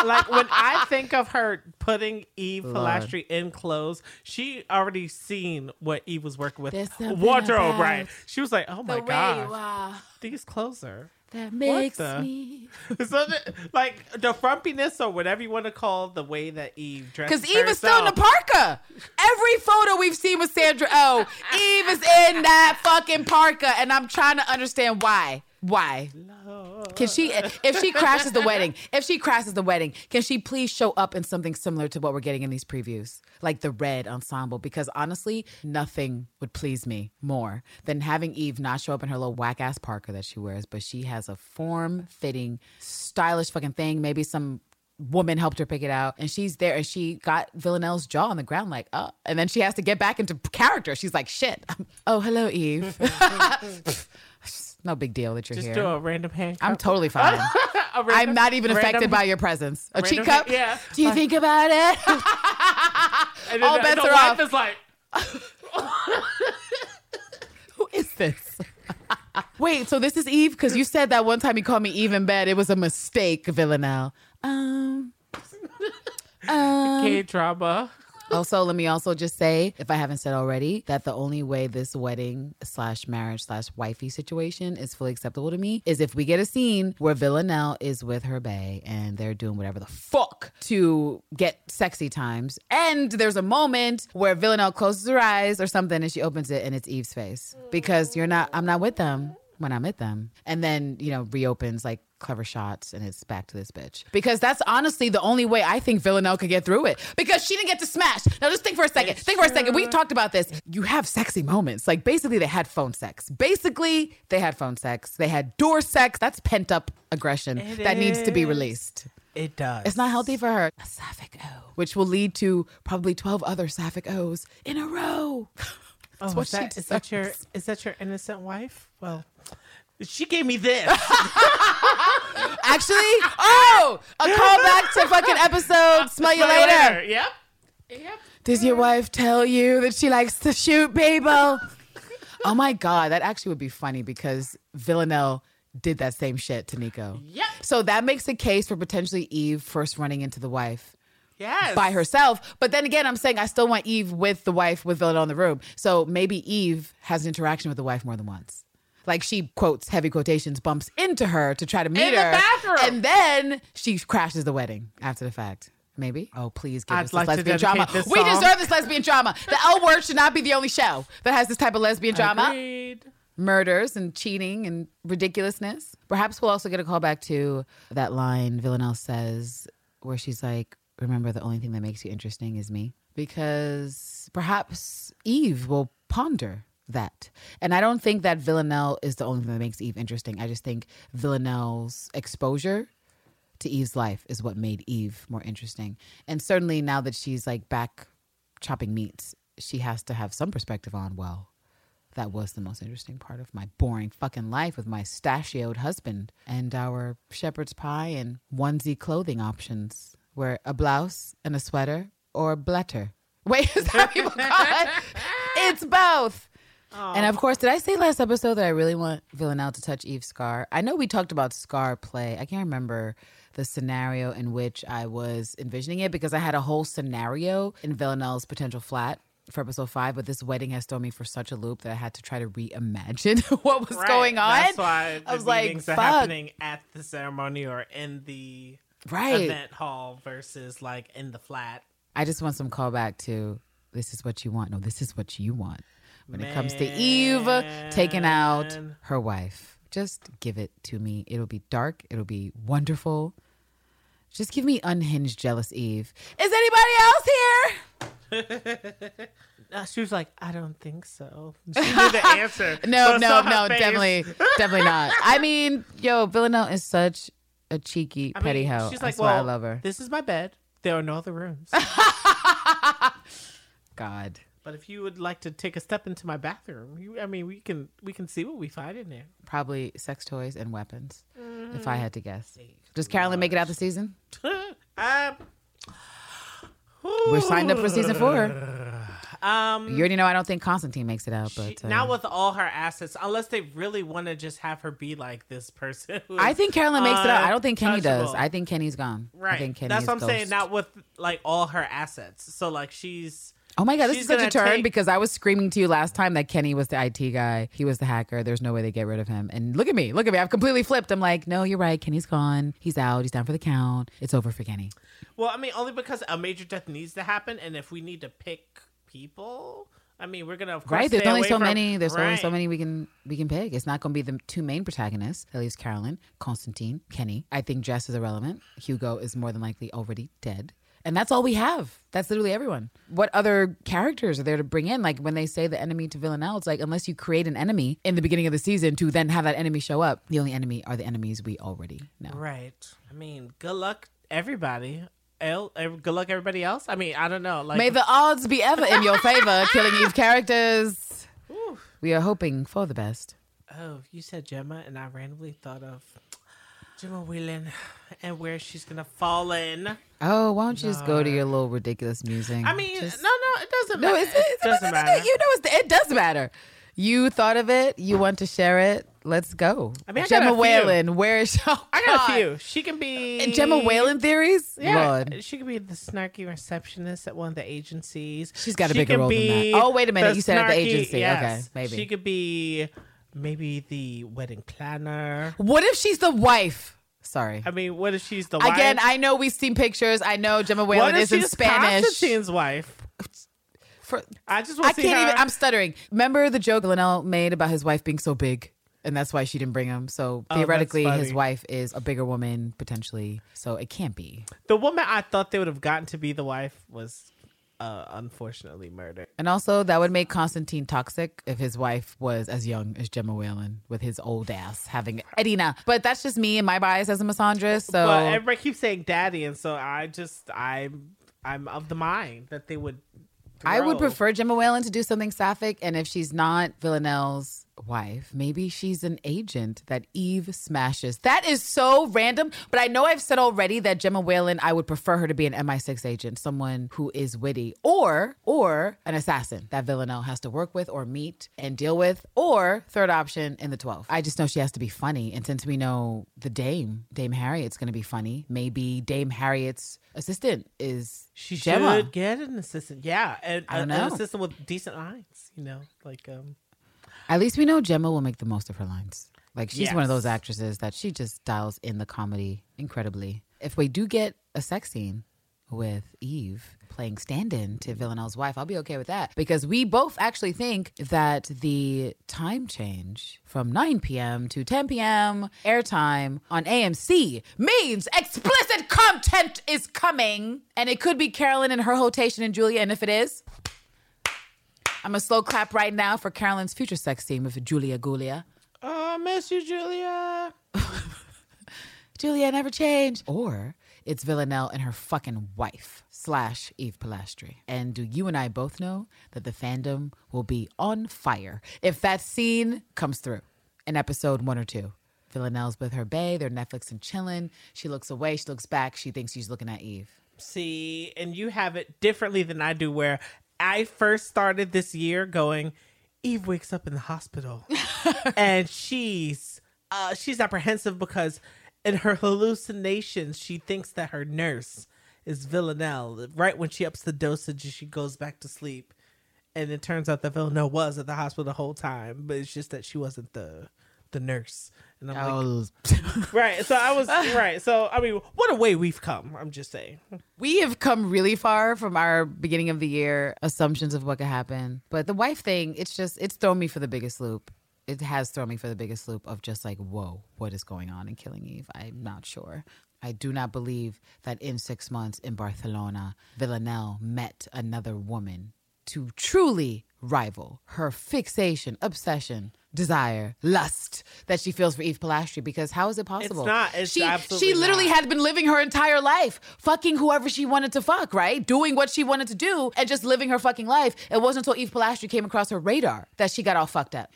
Like when I think of her putting Eve Lord. Polastri in clothes, she already seen what Eve was working with. There's Wardrobe, right? She was like, "Oh my the god, these clothes are." that makes the- me. [LAUGHS] so the, like the frumpiness or whatever you want to call the way that Eve dresses. Because Eve is still in the parka. Every photo we've seen with Sandra Oh, Eve is in that fucking parka, and I'm trying to understand why. Why? Can she, if she crashes the wedding, if she crashes the wedding, can she please show up in something similar to what we're getting in these previews, like the red ensemble? Because honestly, nothing would please me more than having Eve not show up in her little whack ass parka that she wears, but she has a form fitting, stylish fucking thing. Maybe some woman helped her pick it out and she's there and she got Villanelle's jaw on the ground like oh and then she has to get back into character she's like shit [LAUGHS] oh hello Eve [LAUGHS] no big deal that you're Just here. do a random hand. I'm totally fine. [LAUGHS] I'm not even random- affected by your presence. A cheek random- cup? yeah. do you think about it? [LAUGHS] And then all the, bets the are wife off. is like, [LAUGHS] who is this? Wait so this is Eve? Because you said that one time you called me Eve in bed. It was a mistake Villanelle. Um K drama. Also, let me also just say, if I haven't said already, that the only way this wedding slash marriage slash wifey situation is fully acceptable to me is if we get a scene where Villanelle is with her bae and they're doing whatever the fuck to get sexy times. And there's a moment where Villanelle closes her eyes or something and she opens it and it's Eve's face. Because you're not, I'm not with them when I'm with them. And then, you know, reopens like clever shots and it's back to this bitch. Because that's honestly the only way I think Villanelle could get through it. Because she didn't get to smash. Now just think for a second. think for a second. We talked about this. You have sexy moments. Like basically they had phone sex. Basically they had phone sex. They had door sex. That's pent up aggression It that needs to be released. It does. It's not healthy for her. A sapphic O, which will lead to probably 12 other sapphic O's in a row. [LAUGHS] Oh, what is, that, is that your is that your innocent wife? Well, she gave me this. [LAUGHS] Actually, oh, a callback to fucking episode uh, Smell You Later. Yep. Yep. Does your wife tell you that she likes to shoot people? oh my God, that actually would be funny because Villanelle did that same shit to Niko. Yep. So that makes a case for potentially Eve first running into the wife Yes. by herself. But then again, I'm saying I still want Eve with the wife with Villanelle in the room. So maybe Eve has an interaction with the wife more than once. Like she quotes heavy quotations, bumps into her to try to meet In the her, bathroom. and then she crashes the wedding after the fact. Maybe. Oh, please give I'd us like this lesbian drama. this We deserve this lesbian drama. The L word should not be the only show that has this type of lesbian drama Agreed. murders and cheating and ridiculousness. Perhaps we'll also get a call back to that line Villanelle says where she's like, Remember, the only thing that makes you interesting is me. Because perhaps Eve will ponder that. And I don't think that Villanelle is the only thing that makes Eve interesting. I just think Villanelle's exposure to Eve's life is what made Eve more interesting. And certainly now that she's like back chopping meats, she has to have some perspective on, well, that was the most interesting part of my boring fucking life with my stachioed husband and our shepherd's pie and onesie clothing options were a blouse and a sweater or a bletter. Wait, is that people call it? [LAUGHS] It's both. And of course, did I say last episode that I really want Villanelle to touch Eve's scar? I know we talked about scar play. I can't remember the scenario in which I was envisioning it because I had a whole scenario in Villanelle's potential flat for episode five, but this wedding has thrown me for such a loop that I had to try to reimagine [LAUGHS] what was Right. going on. That's why I was like, fuck. happening at the ceremony or in the Right. event hall versus like in the flat. I just want some callback to this is what you want. No, this is what you want. When it comes to Eve taking out her wife, just give it to me. It'll be dark. It'll be wonderful. Just give me unhinged, jealous Eve. Is anybody else here? [LAUGHS] Uh, she was like, I don't think so. [LAUGHS] She knew the answer. [LAUGHS] No, no, no, face. definitely, definitely not. I mean, yo, Villanelle is such a cheeky I mean, petty hoe. She's I like, swear well, I love her. This is my bed. There are no other rooms. God. But if you would like to take a step into my bathroom, you, I mean, we can we can see what we find in there. Probably sex toys and weapons, if Mm-hmm. I had to guess. Does Carolyn make it out the season? [LAUGHS] um, We're signed up for season four. [LAUGHS] Um, You already know I don't think Konstantin makes it out, she- but uh, not with all her assets, unless they really want to just have her be like this person. I think Carolyn makes it out. I don't think Kenny does. I think Kenny's gone. I Right. think Kenny That's what I'm saying. Not with like all her assets. So like she's Oh my god, this is such a turn take- because I was screaming to you last time that Kenny was the IT guy. He was the hacker. There's no way they get rid of him. And look at me. Look at me. I've completely flipped. I'm like, no, you're right. Kenny's gone. He's out. He's down for the count. It's over for Kenny. well, I mean, only because a major death needs to happen, and if we need to pick people, I mean, we're gonna of course Right? There's only so from- many. There's only so many we can we can pick. It's not going to be the two main protagonists. At least Carolyn, Konstantin, Kenny. I think Jess is irrelevant. Hugo is more than likely already dead. And that's all we have. That's literally everyone. What other characters are there to bring in? Like when they say the enemy to Villanelle, it's like unless you create an enemy in the beginning of the season to then have that enemy show up, the only enemy are the enemies we already know. Right. I mean, good luck, everybody. El, good luck, everybody else. I mean, I don't know. Like, May the odds be ever in your favor, [LAUGHS] Killing Eve characters. We are hoping for the best. oh, you said Gemma, and I randomly thought of Gemma Whelan and where she's gonna fall in. Oh, why don't you just go to your little ridiculous musing? I mean, Just- no, no, it doesn't No, matter. it's, it's, it doesn't matter. You know, it's, it does matter. You thought of it. You want to share it. Let's go. I mean, I got Gemma few. Whelan. Where is she? Oh, I got a few. She can be Gemma Whelan theories. Yeah, Lord. she could be the snarky receptionist at one of the agencies. She's got a She bigger could role than be that. Oh, wait a minute. the You said at the agency. Okay, maybe. she could be maybe the wedding planner. What if she's the wife? Sorry. I mean, what if she's the wife? Again, I know we've seen pictures. I know Gemma Whelan is in Spanish. Konstantin's wife? For, I just I want to see can't her. even. I'm stuttering. Remember the joke Linnell made about his wife being so big, and that's why she didn't bring him. So Oh, theoretically, his wife is a bigger woman potentially. So it can't be. the woman I thought they would have gotten to be the wife was uh, unfortunately murdered. And also, that would make Konstantin toxic if his wife was as young as Gemma Whelan with his old ass having Irina. But that's just me and my bias as a misandrist. So but everybody keeps saying daddy, and so I just I'm I'm of the mind that they would. I would prefer Gemma Whelan to do something sapphic. And if she's not Villanelle's wife, maybe she's an agent that Eve smashes. That is so random. But I know I've said already that Gemma Whelan, I would prefer her to be an MI6 agent, someone who is witty, or or an assassin that Villanelle has to work with or meet and deal with, or third option in the 12. I just know she has to be funny. And since we know the Dame, Dame Harriet's going to be funny, maybe Dame Harriet's assistant is She Gemma. should get an assistant. Yeah, and I don't a- an assistant with decent lines. You know, like um. At least we know Gemma will make the most of her lines. Like she's one of those actresses that she just dials in the comedy incredibly. If we do get a sex scene with Eve playing stand-in to Villanelle's wife, I'll be okay with that because we both actually think that the time change from 9 p.m. to 10 p.m. airtime on AMC means explicit content is coming, and it could be Carolyn and her hotation and Julia, and if it is, I'm a slow clap right now for Carolyn's future sex scene with Julia Gulia. Oh, I miss you, Julia. [LAUGHS] Julia never changed. Or it's Villanelle and her fucking wife slash Eve Polastri. And do you and I both know that the fandom will be on fire if that scene comes through in episode one or two? Villanelle's with her bae, they're Netflix and chilling. She looks away, she looks back, she thinks she's looking at Eve. See, and you have it differently than I do. Where I first started this year going, Eve wakes up in the hospital, [LAUGHS] and she's uh, she's apprehensive because in her hallucinations she thinks that her nurse is Villanelle. Right when she ups the dosage, she goes back to sleep, and it turns out that Villanelle was at the hospital the whole time, but it's just that she wasn't the the nurse. And I'm like, Oh, [LAUGHS] right. So I was [LAUGHS] right. So I mean, what a way we've come. I'm just saying. we have come really far from our beginning of the year assumptions of what could happen. But the wife thing, it's just it's thrown me for the biggest loop. It has thrown me for the biggest loop of just like, whoa, what is going on in Killing Eve? I'm not sure. I do not believe that in six months in Barcelona, Villanelle met another woman to truly rival her fixation, obsession, desire, lust that she feels for Eve Polastri. Because how is it possible? It's not. It's she, absolutely she literally not. had been living her entire life, fucking whoever she wanted to fuck, right? Doing what she wanted to do and just living her fucking life. It wasn't until Eve Polastri came across her radar that she got all fucked up.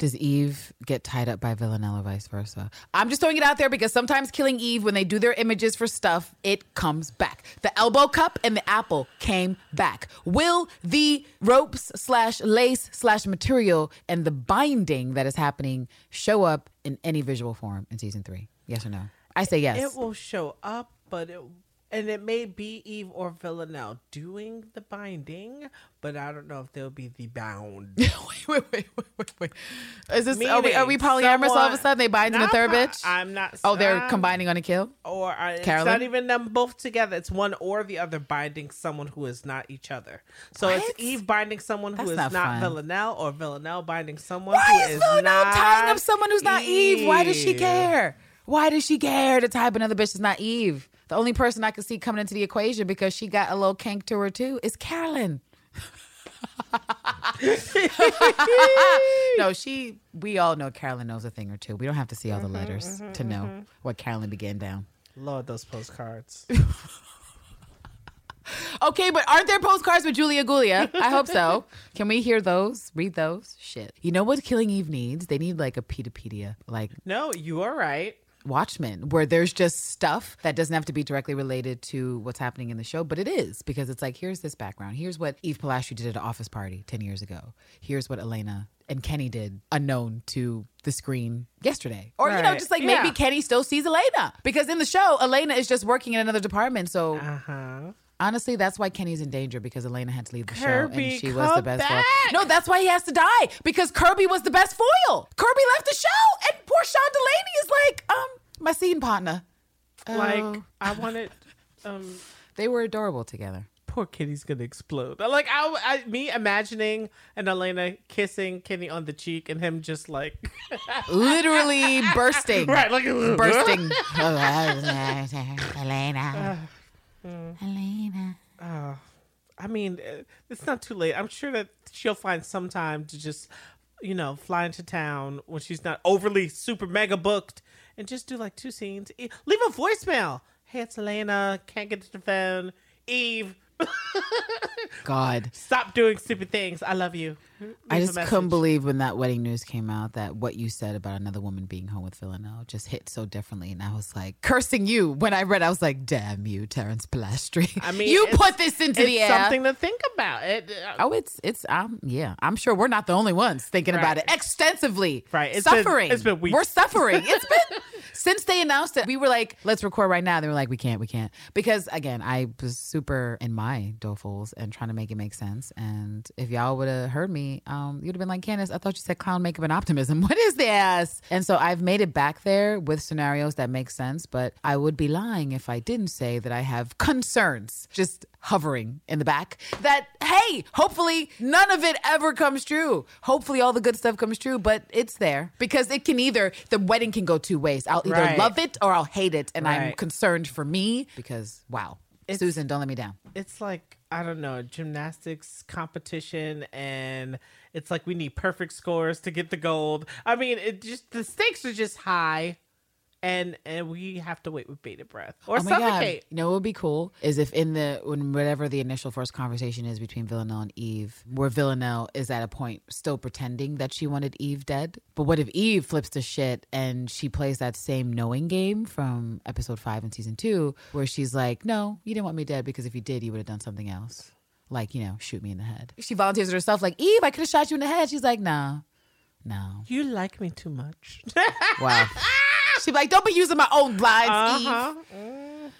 Does Eve get tied up by Villanelle or vice versa? I'm just throwing it out there because sometimes killing Eve, when they do their images for stuff, it comes back. The elbow cup and the apple came back. Will the ropes slash lace slash material and the binding that is happening show up in any visual form in season three? Yes or no? I say yes. It will show up, but it and it may be Eve or Villanelle doing the binding, but I don't know if they'll be the bound. [LAUGHS] wait, wait, wait, wait, wait, wait. Is this are we, are we Meaning polyamorous all of a sudden? They bind in a third bitch? I'm not. oh, they're I'm- combining on a kill? Or uh, it's Carolyn? not even them both together. It's one or the other binding someone who is not each other. So it's Eve binding someone who That's is not not. Villanelle, or Villanelle binding someone Why who is is Villanelle not tying up someone who's not Eve? Why does she care? Why does she care to type up another bitch is not Eve? The only person I can see coming into the equation because she got a little kink to her too is Carolyn. no, she. We all know Carolyn knows a thing or two. We don't have to see all the Mm-hmm, letters to know what Carolyn began down. Lord, those postcards. [LAUGHS] Okay, but aren't there postcards with Julia Gulia? I hope so. Can we hear those? Read those? Shit. You know what Killing Eve needs? They need like a Peteypedia, like no, you are right. Watchmen, where there's just stuff that doesn't have to be directly related to what's happening in the show, but it is because it's like, here's this background. Here's what Eve Polastri did at an office party 10 years ago. Here's what Elena and Kenny did unknown to the screen yesterday. Or, you know, just like Yeah. maybe Kenny still sees Elena because in the show, Elena is just working in another department. So Uh huh. Honestly, that's why Kenny's in danger because Elena had to leave the show and she was the best foil. No, that's why he has to die because Kirby was the best foil. Kirby left the show and poor Sean Delaney is like, um, my scene partner. Like Oh. I wanted. Um, [LAUGHS] They were adorable together. poor Kenny's gonna explode. Like I, I, me imagining and Elena kissing Kenny on the cheek and him just like [LAUGHS] Literally bursting. right, like [LAUGHS] Bursting. Elena. Elena. Oh, I mean, uh, it's not too late. I'm sure that she'll find some time to just, you know, fly into town when she's not overly super mega booked and just do like two scenes. Leave a voicemail. Hey, it's Elena. Can't get to the phone. Eve, [LAUGHS] God. stop doing stupid things. I love you. I Leave a just couldn't believe when that wedding news came out that what you said about another woman being home with Villanelle just hit so differently. And I was like, cursing you. When I read, I was like, damn you, Terrance Polastri. [LAUGHS] I mean, you put this into the air. something to think about. It, uh, Oh, it's it's um yeah. I'm sure we're not the only ones thinking about it extensively. Right. It's been- suffering. it's been weeks. We're suffering. It's been [LAUGHS] since they announced it. We were like, let's record right now. They were like, we can't, we can't, because again, I was super in my dofuls and trying to make it make sense. And if y'all would have heard me, um, you'd have been like, Candace, I thought you said clown makeup and optimism. [LAUGHS] What is this? And so I've made it back there with scenarios that make sense. But I would be lying if I didn't say that I have concerns. Just hovering in the back that hey hopefully none of it ever comes true hopefully all the good stuff comes true but it's there because it can either the wedding can go two ways i'll either Right. love it or i'll hate it and i'm concerned for me because wow susan don't let me down it's like I don't know, gymnastics competition and it's like we need perfect scores to get the gold. I mean, it just the stakes are just high and and we have to wait with bated breath or Oh my god! suffocate. You know what would be cool is if in the when whatever the initial first conversation is between Villanelle and Eve, where Villanelle is at a point still pretending that she wanted Eve dead. But what if Eve flips the shit and she plays that same knowing game from episode five in season two, where she's like, "No, you didn't want me dead because if you did, you would have done something else, like you know, shoot me in the head." She volunteers herself, like, "Eve, I could have shot you in the head." She's like, "No, no." You like me too much. [LAUGHS] Wow. She'd be like, don't be using my own lines, Eve. uh-huh.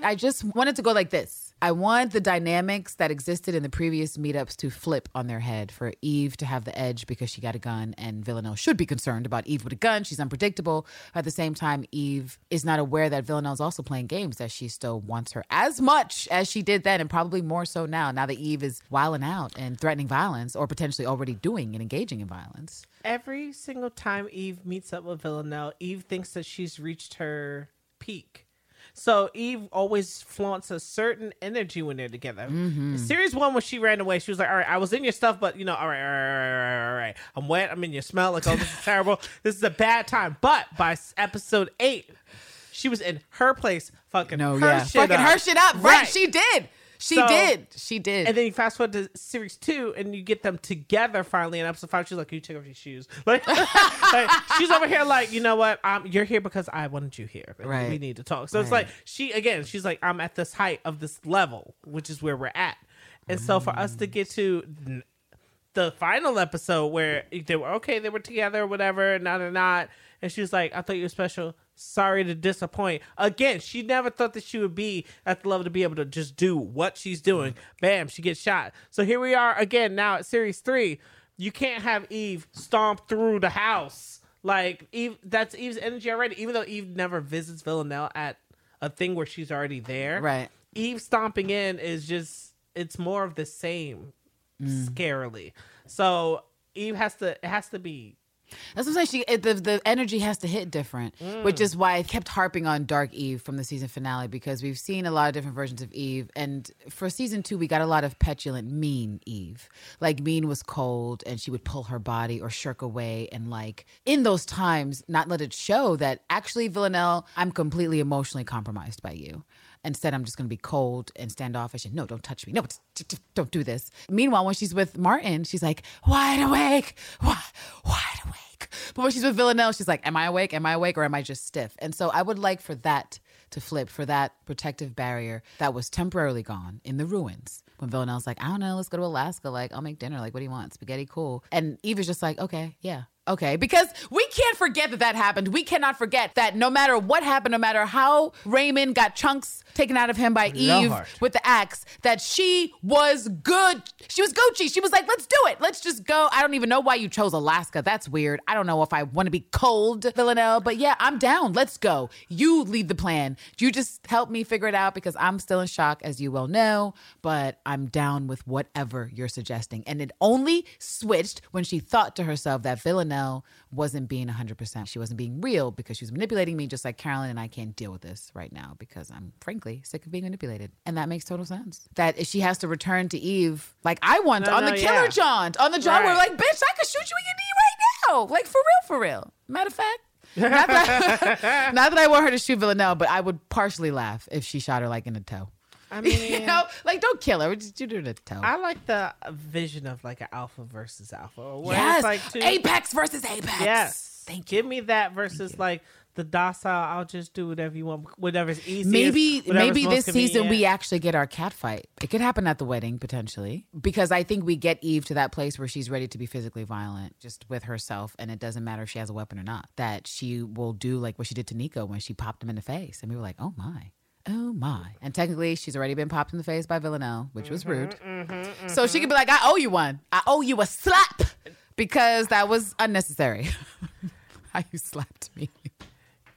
I just wanted to go like this. I want the dynamics that existed in the previous meetups to flip on their head for Eve to have the edge because she got a gun, and Villanelle should be concerned about Eve with a gun. She's unpredictable. At the same time, Eve is not aware that Villanelle's also playing games, that she still wants her as much as she did then, and probably more so now, now that Eve is wilding out and threatening violence or potentially already doing and engaging in violence. Every single time Eve meets up with Villanelle, Eve thinks that she's reached her peak. So Eve always flaunts a certain energy when they're together. Mm-hmm. Series one, when she ran away, she was like, "All right, I was in your stuff, but you know, all right, all right, all right, all right, all right. I'm wet. I'm in your smell. Like, oh, this is [LAUGHS] terrible. This is a bad time." But by episode eight, she was in her place, fucking No, her yeah. shit Fucking up. her shit up. Right. She did. She So- did. She did. And then you fast forward to series two, and you get them together finally. In episode five, she's like, "Can you take off your shoes?" [LAUGHS] Like, like, she's over here, like, you know what? Um, you're here because I wanted you here. Right. We need to talk. So it's like she again. She's like, I'm at this height of this level, which is where we're at. And so for us to get to the final episode where they were okay, they were together, whatever, and now they're not. And she was like, I thought you were special. Sorry to disappoint. Again, she never thought that she would be at the level to be able to just do what she's doing. Bam, she gets shot. So here we are again now at series three. You can't have Eve stomp through the house. Like Eve that's Eve's energy already, even though Eve never visits Villanelle at a thing where she's already there. Right. Eve stomping in is just it's more of the same mm. scarily. So Eve has to it has to be That's what I'm saying. She it, the the energy has to hit different, which mm. is why I kept harping on Dark Eve from the season finale because we've seen a lot of different versions of Eve, and for season two we got a lot of petulant, mean Eve. Like mean was cold, and she would pull her body or shirk away, and like in those times, not let it show that actually Villanelle, I'm completely emotionally compromised by you. Instead, I'm just going to be cold and standoffish and no, don't touch me. No, don't do this. Meanwhile, when she's with Martin, she's like wide awake, wide, wide awake. But when she's with Villanelle, she's like, am I awake? Am I awake? Or am I just stiff? And so I would like for that to flip, for that protective barrier that was temporarily gone in the ruins. When Villanelle's like, I don't know, let's go to Alaska. Like, I'll make dinner. Like, what do you want? Spaghetti, cool. And Eve is just like, okay, yeah. Okay, because we can't forget that that happened. We cannot forget that no matter what happened, no matter how Raymond got chunks taken out of him by Eve with the axe, that she was good. She was Gucci. She was like, let's do it. Let's just go. I don't even know why you chose Alaska. That's weird. I don't know if I want to be cold, Villanelle, but yeah, I'm down. Let's go. You lead the plan. You just help me figure it out because I'm still in shock, as you well know, but I'm down with whatever you're suggesting. And it only switched when she thought to herself that Villanelle wasn't being 100%. She wasn't being real because she was manipulating me just like Carolyn, and I can't deal with this right now because I'm frankly sick of being manipulated. And that makes total sense. That if she has to return to Eve, like I want No, on no, the killer yeah. jaunt, on the where Right. like, bitch, I could shoot you in your knee right now. Like for real, for real. Matter of fact. Not that, [LAUGHS] not that I want her to shoot Villanelle, but I would partially laugh if she shot her like in the toe. I [LAUGHS] mean you know, like don't kill her, just in the toe. I like the vision of like an alpha versus alpha. Where yes, it's like two, Apex versus Apex. Yes. thank you. Give me that versus like the docile, I'll just do whatever you want, whatever's easy. maybe maybe this season we actually get our cat fight. It could happen at the wedding potentially because I think we get Eve to that place where she's ready to be physically violent just with herself, and it doesn't matter if she has a weapon or not. That she will do like what she did to Niko when she popped him in the face, and we were like, oh my. Oh my. And technically, she's already been popped in the face by Villanelle, which was mm-hmm, rude. Mm-hmm, mm-hmm. So she could be like, I owe you one. I owe you a slap because that was unnecessary. [LAUGHS] How you slapped me.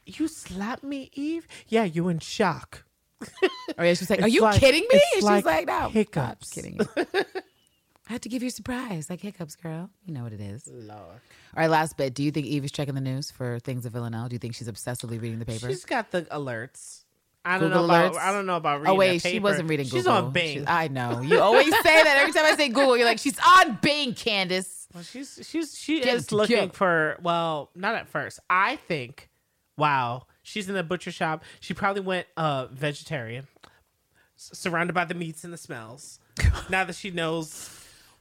you slapped me, Eve. Yeah, you in shock. [LAUGHS] Oh yeah, she's like, "Are you like- kidding me?" And she's like like, "No, hiccups. I'm kidding you." [LAUGHS] I had to give you a surprise, like hiccups, girl. You know what it is. Lord. All right, last bit. Do you think Eve is checking the news for things of Villanelle? Do you think she's obsessively reading the paper? She's got the alerts. I don't Google know about. I don't know about reading. oh wait, she wasn't reading. She's on Bing. She's- I know. You always say that every time I say Google. You're like, she's on Bing, Candace. Well, she's she's she Get is looking for well, not at first. I think, wow, she's in the butcher shop. She probably went uh vegetarian, surrounded by the meats and the smells. [LAUGHS] now that she knows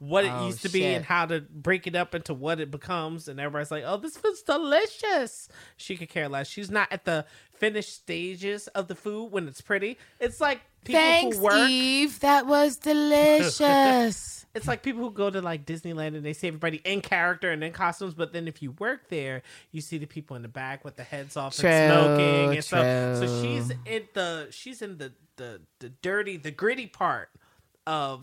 what it Oh, used to be and how to break it up into what it becomes, and everybody's like, "Oh, this food's delicious." She could care less. She's not at the finished stages of the food when it's pretty. It's like people Thanks, who work. Eve. That was delicious. [LAUGHS] [LAUGHS] It's like people who go to like Disneyland and they see everybody in character and in costumes, but then if you work there, you see the people in the back with the heads off True, and smoking and stuff. So she's in the she's in the the the dirty, the gritty part of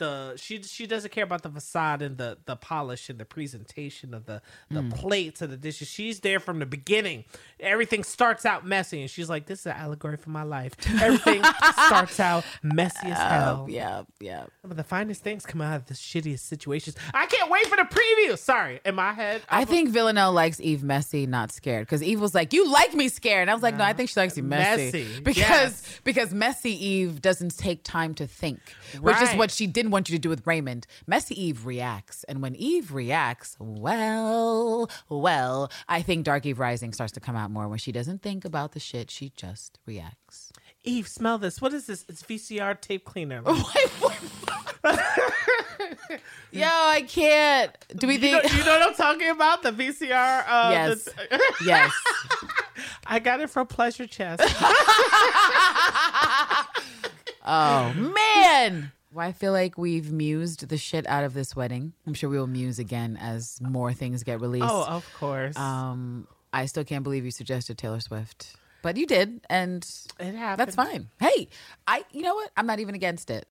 the she she doesn't care about the facade and the the polish and the presentation of the the Mm. plates and the dishes. She's there from the beginning. Everything starts out messy, and she's like, "This is an allegory for my life. [LAUGHS] Everything starts out messy as hell. Oh, yeah, yeah. Some of the finest things come out of the shittiest situations. I can't wait for the preview. Sorry, in my head, I was- think Villanelle likes Eve messy, not scared. Because Eve was like, "You like me scared," and I was like, "No, I think she likes you messy." Messy, because yes. because messy Eve doesn't take time to think, which is Right. what she didn't want you to do with Raymond. Messy Eve reacts, and when Eve reacts, well, well, I think Dark Eve Rising starts to come out more when she doesn't think about the shit; she just reacts. Eve, smell this. What is this? It's VCR tape cleaner. [LAUGHS] Yo, I can't. Do we You know, you know what I'm talking about? The VCR. Uh, Yes. the- [LAUGHS] yes. [LAUGHS] I got it from Pleasure Chest. Oh man. Well, I feel like we've mused the shit out of this wedding. I'm sure we will muse again as more things get released. oh, of course. Um, I still can't believe you suggested Taylor Swift, but you did, and it happened. that's fine. Hey, I, you know what? I'm not even against it.